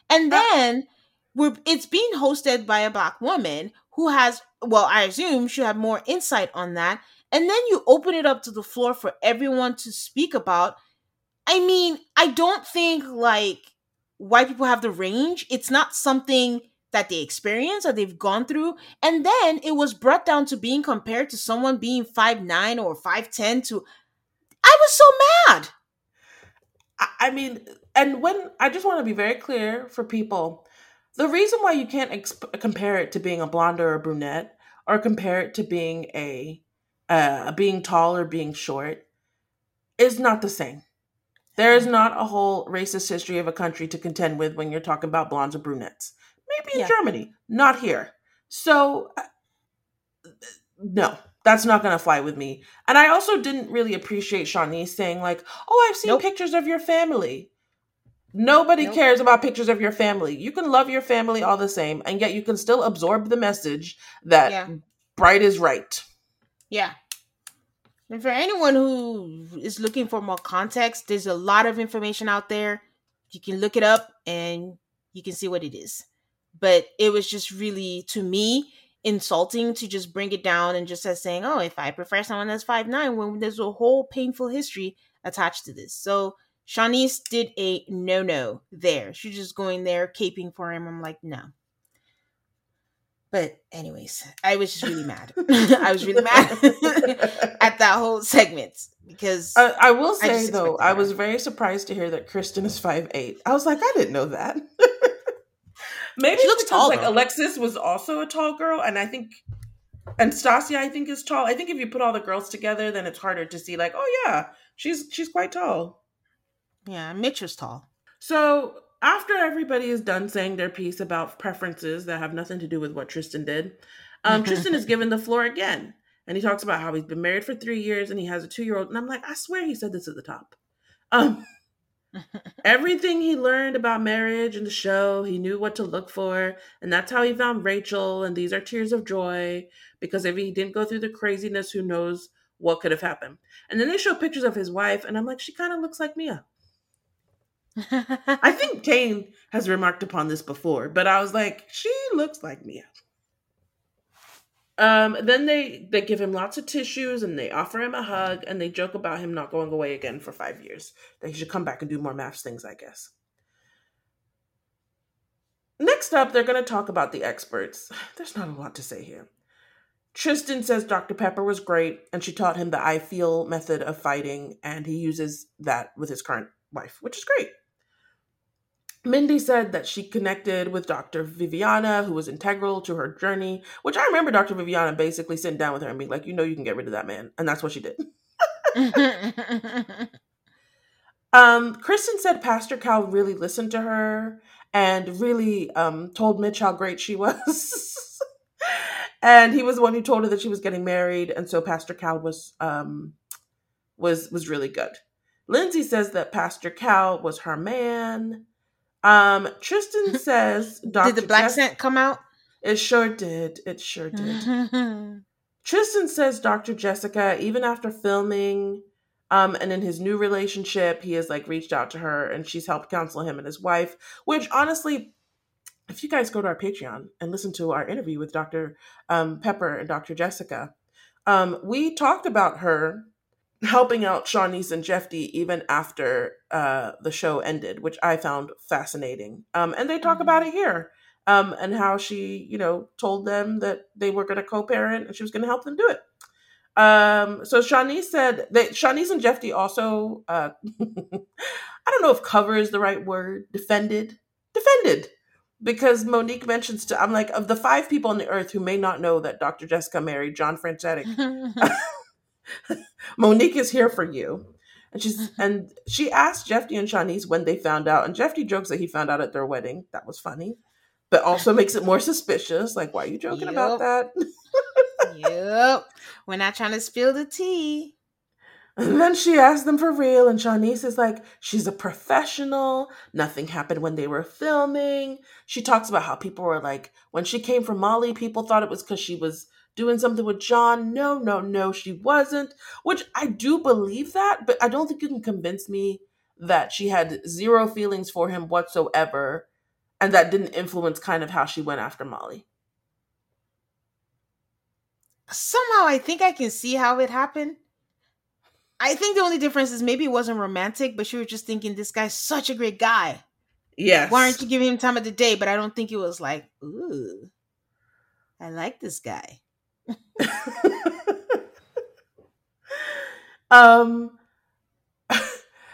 And then we're it's being hosted by a black woman who has well, I assume she had more insight on that. And then you open it up to the floor for everyone to speak about. I mean, I don't think like white people have the range. It's not something that they experience or they've gone through. And then it was brought down to being compared to someone being five nine or 5'10 to I was so mad. I mean, and when I just want to be very clear for people, the reason why you can't exp- compare it to being a blonde or a brunette, or compare it to being a uh, being tall or being short, is not the same. There is not a whole racist history of a country to contend with when you're talking about blondes or brunettes. Maybe in yeah. Germany, not here. So, uh, no, that's not going to fly with me. And I also didn't really appreciate Shawniece saying, like, oh, I've seen nope. pictures of your family. Nobody nope. cares about pictures of your family. You can love your family all the same, and yet you can still absorb the message that yeah. bright is right. Yeah. And for anyone who is looking for more context, there's a lot of information out there. You can look it up and you can see what it is. But it was just really, to me, insulting to just bring it down and just as saying, oh, if I prefer someone that's five nine, when there's a whole painful history attached to this. So Shawniece did a no no there. She's just going there caping for him. I'm like, no. But anyways, I was just really mad. [LAUGHS] [LAUGHS] I was really mad [LAUGHS] at that whole segment because uh, I will say I though, I was very surprised to hear that Krysten is five eight. I was like, I didn't know that. Maybe she looks tall, like. Alexis was also a tall girl, and I think and Stasia I think is tall. I think if you put all the girls together, then it's harder to see like, oh yeah, she's she's quite tall. Yeah, Mitch is tall. So after everybody is done saying their piece about preferences that have nothing to do with what Tristan did, um, [LAUGHS] Tristan is given the floor again. And he talks about how he's been married for three years and he has a two year old. And I'm like, I swear he said this at the top. Um, Everything he learned about marriage and the show, he knew what to look for. And that's how he found Rachel. And these are tears of joy because if he didn't go through the craziness, who knows what could have happened. And then they show pictures of his wife, and I'm like, she kind of looks like Mia. [LAUGHS] I think Kane has remarked upon this before, but I was like, she looks like Mia. Um, then they they give him lots of tissues and they offer him a hug and they joke about him not going away again for five years. That he should come back and do more MAFS things, I guess. Next up, they're going to talk about the experts. [SIGHS] There's not a lot to say here. Tristan says Dr. Pepper was great and she taught him the I feel method of fighting, and he uses that with his current wife, which is great. Mindy said that she connected with Dr. Viviana, who was integral to her journey, which I remember Dr. Viviana basically sitting down with her and being like, you know, you can get rid of that man. And that's what she did. [LAUGHS] um, Krysten said Pastor Cal really listened to her and really um, told Mitch how great she was. [LAUGHS] and he was the one who told her that she was getting married. And so Pastor Cal was um, was was really good. Lindsey says that Pastor Cal was her man. Um, Tristan [LAUGHS] says Dr. Did the black scent come out? It sure did. It sure did. [LAUGHS] Tristan says Dr. Jessica, even after filming, um, and in his new relationship, he has like reached out to her and she's helped counsel him and his wife, which honestly, if you guys go to our Patreon and listen to our interview with Dr. Um, Pepper and Dr. Jessica, um, we talked about her helping out Shawniece and Jephte even after uh, the show ended, which I found fascinating. Um, and they talk mm-hmm. about it here. Um, and how she, you know, told them that they were going to co-parent and she was going to help them do it. Um, so Shawniece said that Shawniece and Jephte also, uh, [LAUGHS] I don't know if cover is the right word, defended, defended, because Monique mentions to, I'm like, of the five people on the earth who may not know that Dr. Jessica married John Francetic, [LAUGHS] [LAUGHS] Monique is here for you. And she's uh-huh. and she asked Jephte and Shawniece when they found out, and Jephte jokes that he found out at their wedding. That was funny, but also makes it more suspicious. Like, why are you joking yep. about that? yep, we're not trying to spill the tea. And then she asked them for real, and Shawniece is like, she's a professional. Nothing happened when they were filming. She talks about how people were like, when she came from Molly, people thought it was because she was doing something with John. No, no, no, she wasn't. Which I do believe that, but I don't think you can convince me that she had zero feelings for him whatsoever and that didn't influence kind of how she went after Molly. Somehow I think I can see how it happened. I think the only difference is maybe it wasn't romantic, but she was just thinking this guy's such a great guy. Yes. Why aren't you giving him time of the day? But I don't think it was like, ooh, I like this guy. [LAUGHS] um,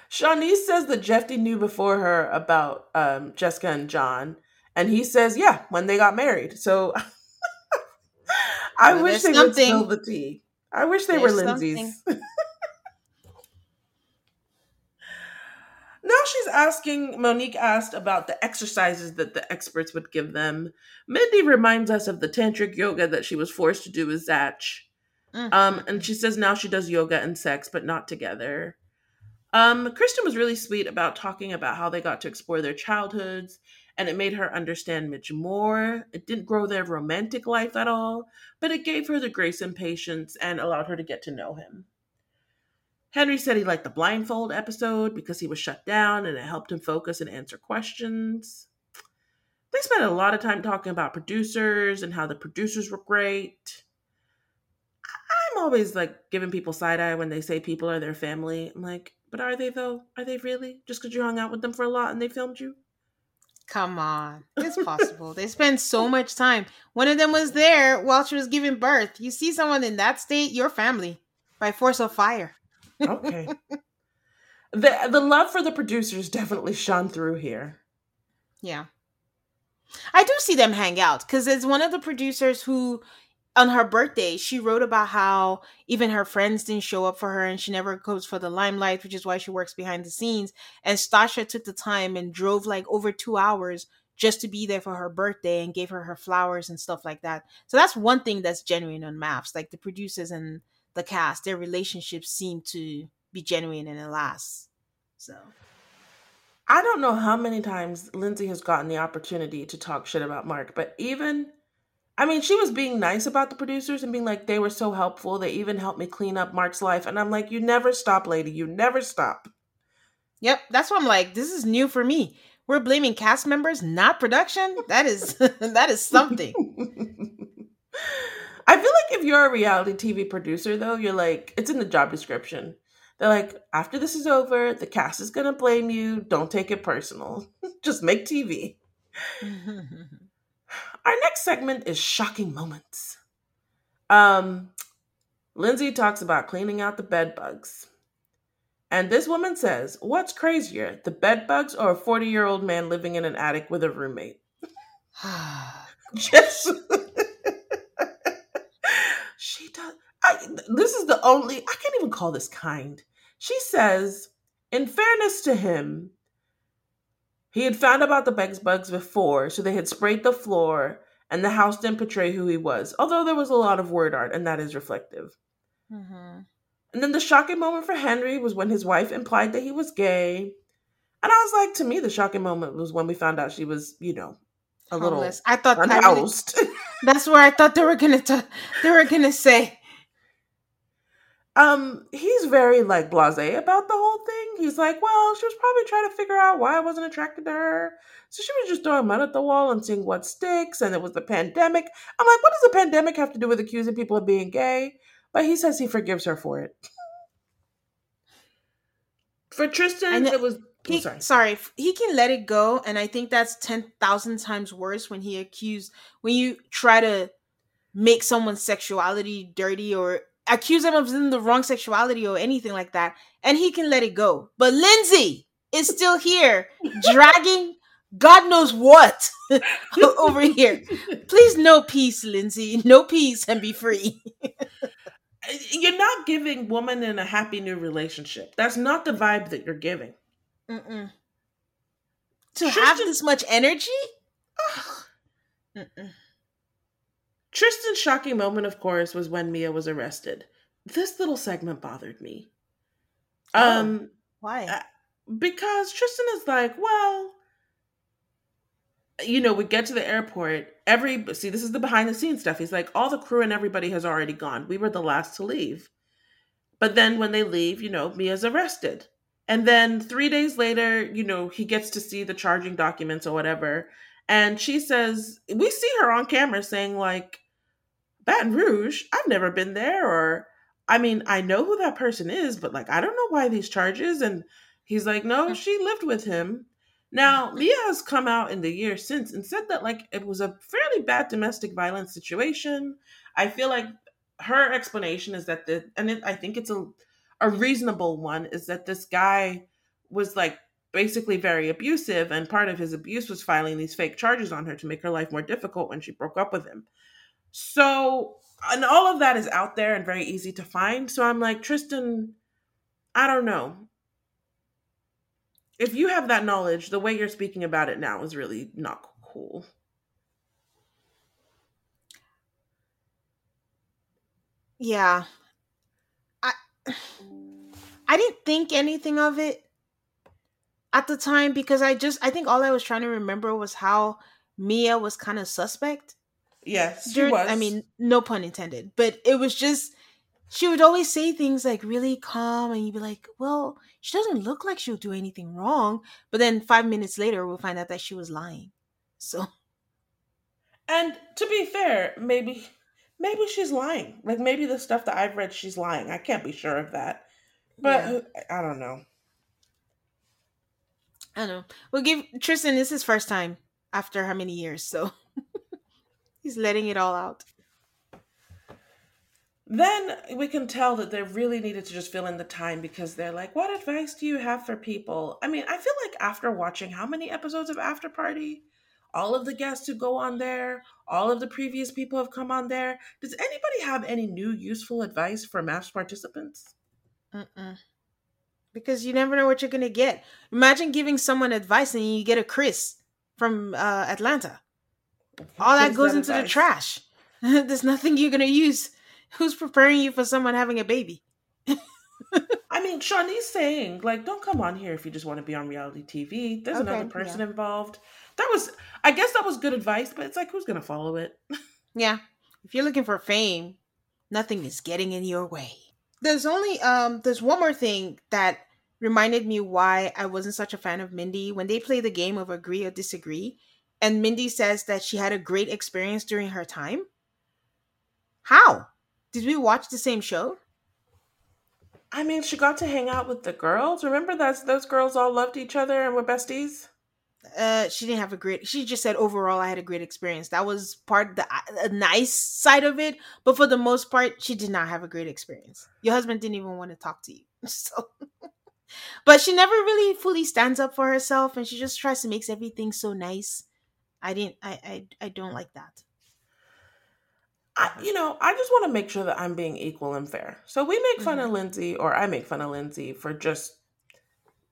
Shawniece says that Jephte knew before her about um, Jessica and John, and he says, yeah, when they got married. So [LAUGHS] I well, wish they something. would spill the tea. I wish they there's were Lindsey's. [LAUGHS] Now she's asking, Monique asked about the exercises that the experts would give them. Mindy reminds us of the tantric yoga that she was forced to do with Zach. Mm-hmm. Um, and she says now she does yoga and sex, but not together. Um, Krysten was really sweet about talking about how they got to explore their childhoods, and it made her understand Mitch more. It didn't grow their romantic life at all, but it gave her the grace and patience and allowed her to get to know him. Henry said he liked the blindfold episode because he was shut down and it helped him focus and answer questions. They spent a lot of time talking about producers and how the producers were great. I'm always like giving people side eye when they say people are their family. I'm like, but are they though? Are they really? Just because you hung out with them for a lot and they filmed you? Come on. It's possible. they spend so much time. One of them was there while she was giving birth. You see someone in that state, your family, by force of fire okay. the the love for the producers definitely shone through here. Yeah. I do see them hang out because it's one of the producers who on her birthday, she wrote about how even her friends didn't show up for her and she never goes for the limelight, which is why she works behind the scenes. And Stasha took the time and drove like over two hours just to be there for her birthday and gave her her flowers and stuff like that. So that's one thing that's genuine on MAFS, Like the producers and the cast, their relationships seem to be genuine and it lasts. So I don't know how many times Lindsey has gotten the opportunity to talk shit about Mark, but even I mean, she was being nice about the producers and being like, they were so helpful. They even helped me clean up Mark's life. And I'm like, you never stop, lady. You never stop. Yep, that's what I'm like. This is new for me. We're blaming cast members, not production. That is [LAUGHS] that is something. I feel like if you're a reality TV producer, though, you're like it's in the job description. They're like, after this is over, the cast is gonna blame you. Don't take it personal. [LAUGHS] Just make TV. [LAUGHS] Our next segment is shocking moments. Um, Lindsey talks about cleaning out the bed bugs. And this woman says, What's crazier, the bed bugs or a 40 year old man living in an attic with a roommate? [SIGHS] [LAUGHS] Just. she does. I, this is the only, I can't even call this kind. She says, in fairness to him, he had found about the bed bugs before, so they had sprayed the floor, and the house didn't portray who he was, although there was a lot of word art, and that is reflective. Mm-hmm. And then the shocking moment for Henry was when his wife implied that he was gay. And I was like, to me, the shocking moment was when we found out she was, you know, a Homeless. little I thought unhoused. I really, that's where I thought they were gonna t- they were gonna say. Um, he's very like blasé about the whole thing. He's like, well, she was probably trying to figure out why I wasn't attracted to her. So she was just throwing mud at the wall and seeing what sticks, and it was the pandemic. I'm like, what does the pandemic have to do with accusing people of being gay? But he says he forgives her for it. For Tristan, it was. He, sorry. sorry, he can let it go, and I think that's ten thousand times worse when he accused when you try to make someone's sexuality dirty or accuse him of being the wrong sexuality or anything like that, and he can let it go. But Lindsey is still here, [LAUGHS] dragging God knows what [LAUGHS] over here. Please, no peace, Lindsey. No peace and be free. [LAUGHS] you're not giving woman in a happy new relationship. That's not the vibe that you're giving. Mm-mm. To Tristan, have this much energy? Tristan's shocking moment, of course, was when Mia was arrested. This little segment bothered me. Oh, um, why? Uh, because Tristan is like, well, you know, we get to the airport. Every see, this is the behind the scenes stuff. He's like, all the crew and everybody has already gone. We were the last to leave. But then when they leave, you know, Mia's arrested. And then three days later, you know, he gets to see the charging documents or whatever. And she says, we see her on camera saying, like, Baton Rouge, I've never been there. Or, I mean, I know who that person is, but like, I don't know why these charges. And he's like, no, she lived with him. Now, Mia has come out in the years since and said that like it was a fairly bad domestic violence situation. I feel like her explanation is that the and it, I think it's a a reasonable one is that this guy was like basically very abusive and part of his abuse was filing these fake charges on her to make her life more difficult when she broke up with him. So, and all of that is out there and very easy to find. So I'm like, Tristan, I don't know if you have that knowledge, the way you're speaking about it now is really not cool. Yeah. I [SIGHS] I didn't think anything of it at the time because I just I think all I was trying to remember was how Mia was kind of suspect. Yes, she was. I mean, no pun intended, but it was just she would always say things like really calm and you'd be like well she doesn't look like she'll do anything wrong but then five minutes later we'll find out that she was lying. So and to be fair maybe maybe she's lying. Like maybe the stuff that i've read she's lying. I can't be sure of that. But yeah. i don't know. I don't know. We'll give tristan this is his first time after how many years so he's letting it all out then we can tell that they really needed to just fill in the time because they're like, what advice do you have for people? I mean, I feel like after watching how many episodes of After Party, all of the guests who go on there, all of the previous people have come on there. Does anybody have any new useful advice for MAFS participants? Mm-mm. Because you never know what you're going to get. Imagine giving someone advice and you get a Chris from uh, Atlanta. All that goes that into advice? the trash. [LAUGHS] There's nothing you're going to use Who's preparing you for someone having a baby? [LAUGHS] I mean, Shawniece's saying, like, don't come on here if you just want to be on reality TV. There's okay, another person yeah. involved. That was, I guess that was good advice, but it's like, who's going to follow it? [LAUGHS] yeah. If you're looking for fame, nothing is getting in your way. There's only, um, there's one more thing that reminded me why I wasn't such a fan of Mindy when they play the game of agree or disagree. And Mindy says that she had a great experience during her time. How? Did we watch the same show? I mean, she got to hang out with the girls. Remember that those girls all loved each other and were besties? Uh, she didn't have a great. She just said overall, I had a great experience. That was part the a nice side of it, but for the most part, she did not have a great experience. Your husband didn't even want to talk to you, [LAUGHS] so. but she never really fully stands up for herself, and she just tries to make everything so nice. I didn't. I I I don't like that. I, you know, I just want to make sure that I'm being equal and fair. So we make fun mm-hmm. of Lindsey, or I make fun of Lindsey for just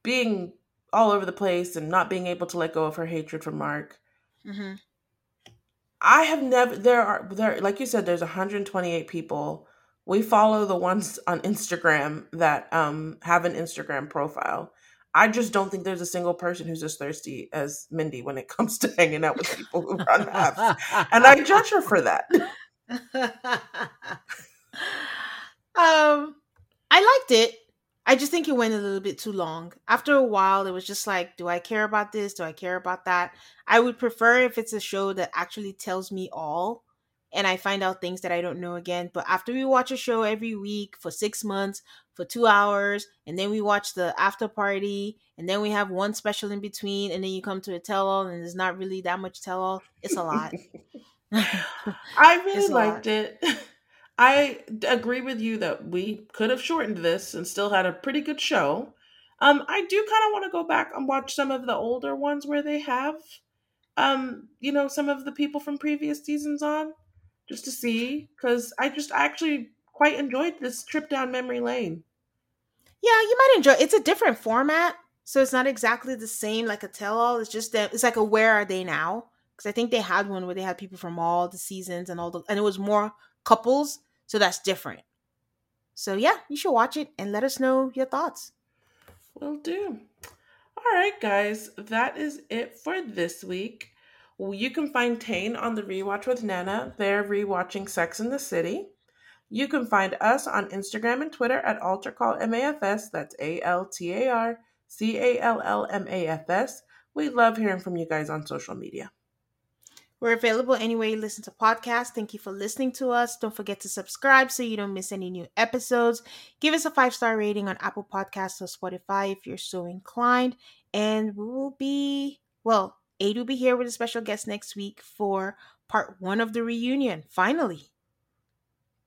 being all over the place and not being able to let go of her hatred for Mark. Mm-hmm. I have never. There are there, like you said, there's 128 people. We follow the ones on Instagram that um have an Instagram profile. I just don't think there's a single person who's as thirsty as Mindy when it [LAUGHS] comes to hanging out with people who run apps, and I judge her for that. [LAUGHS] um, I liked it. I just think it went a little bit too long. After a while, it was just like, do I care about this? Do I care about that? I would prefer if it's a show that actually tells me all and I find out things that I don't know again. But after we watch a show every week for six months, for two hours, and then we watch the after party, and then we have one special in between, and then you come to a tell all, and there's not really that much tell all. It's a lot. [LAUGHS] [LAUGHS] I really liked lot. it. [LAUGHS] I agree with you that we could have shortened this and still had a pretty good show. Um, I do kind of want to go back and watch some of the older ones where they have, um, you know, some of the people from previous seasons on, just to see, because I just I actually quite enjoyed this trip down memory lane. Yeah, you might enjoy. It's a different format, so it's not exactly the same like a tell-all. It's just that it's like a where are they now? Because I think they had one where they had people from all the seasons and all the, and it was more couples, so that's different. So yeah, you should watch it and let us know your thoughts. Will do. All right, guys, that is it for this week. You can find Tane on the Rewatch with Nana. They're rewatching Sex in the City. You can find us on Instagram and Twitter at AltarCallMAFS. That's A L T A R C A L L M A F S. We love hearing from you guys on social media. We're available anywhere you listen to podcasts. Thank you for listening to us. Don't forget to subscribe so you don't miss any new episodes. Give us a five star rating on Apple Podcasts or Spotify if you're so inclined. And we will be, well, Aid will be here with a special guest next week for part one of the reunion. Finally.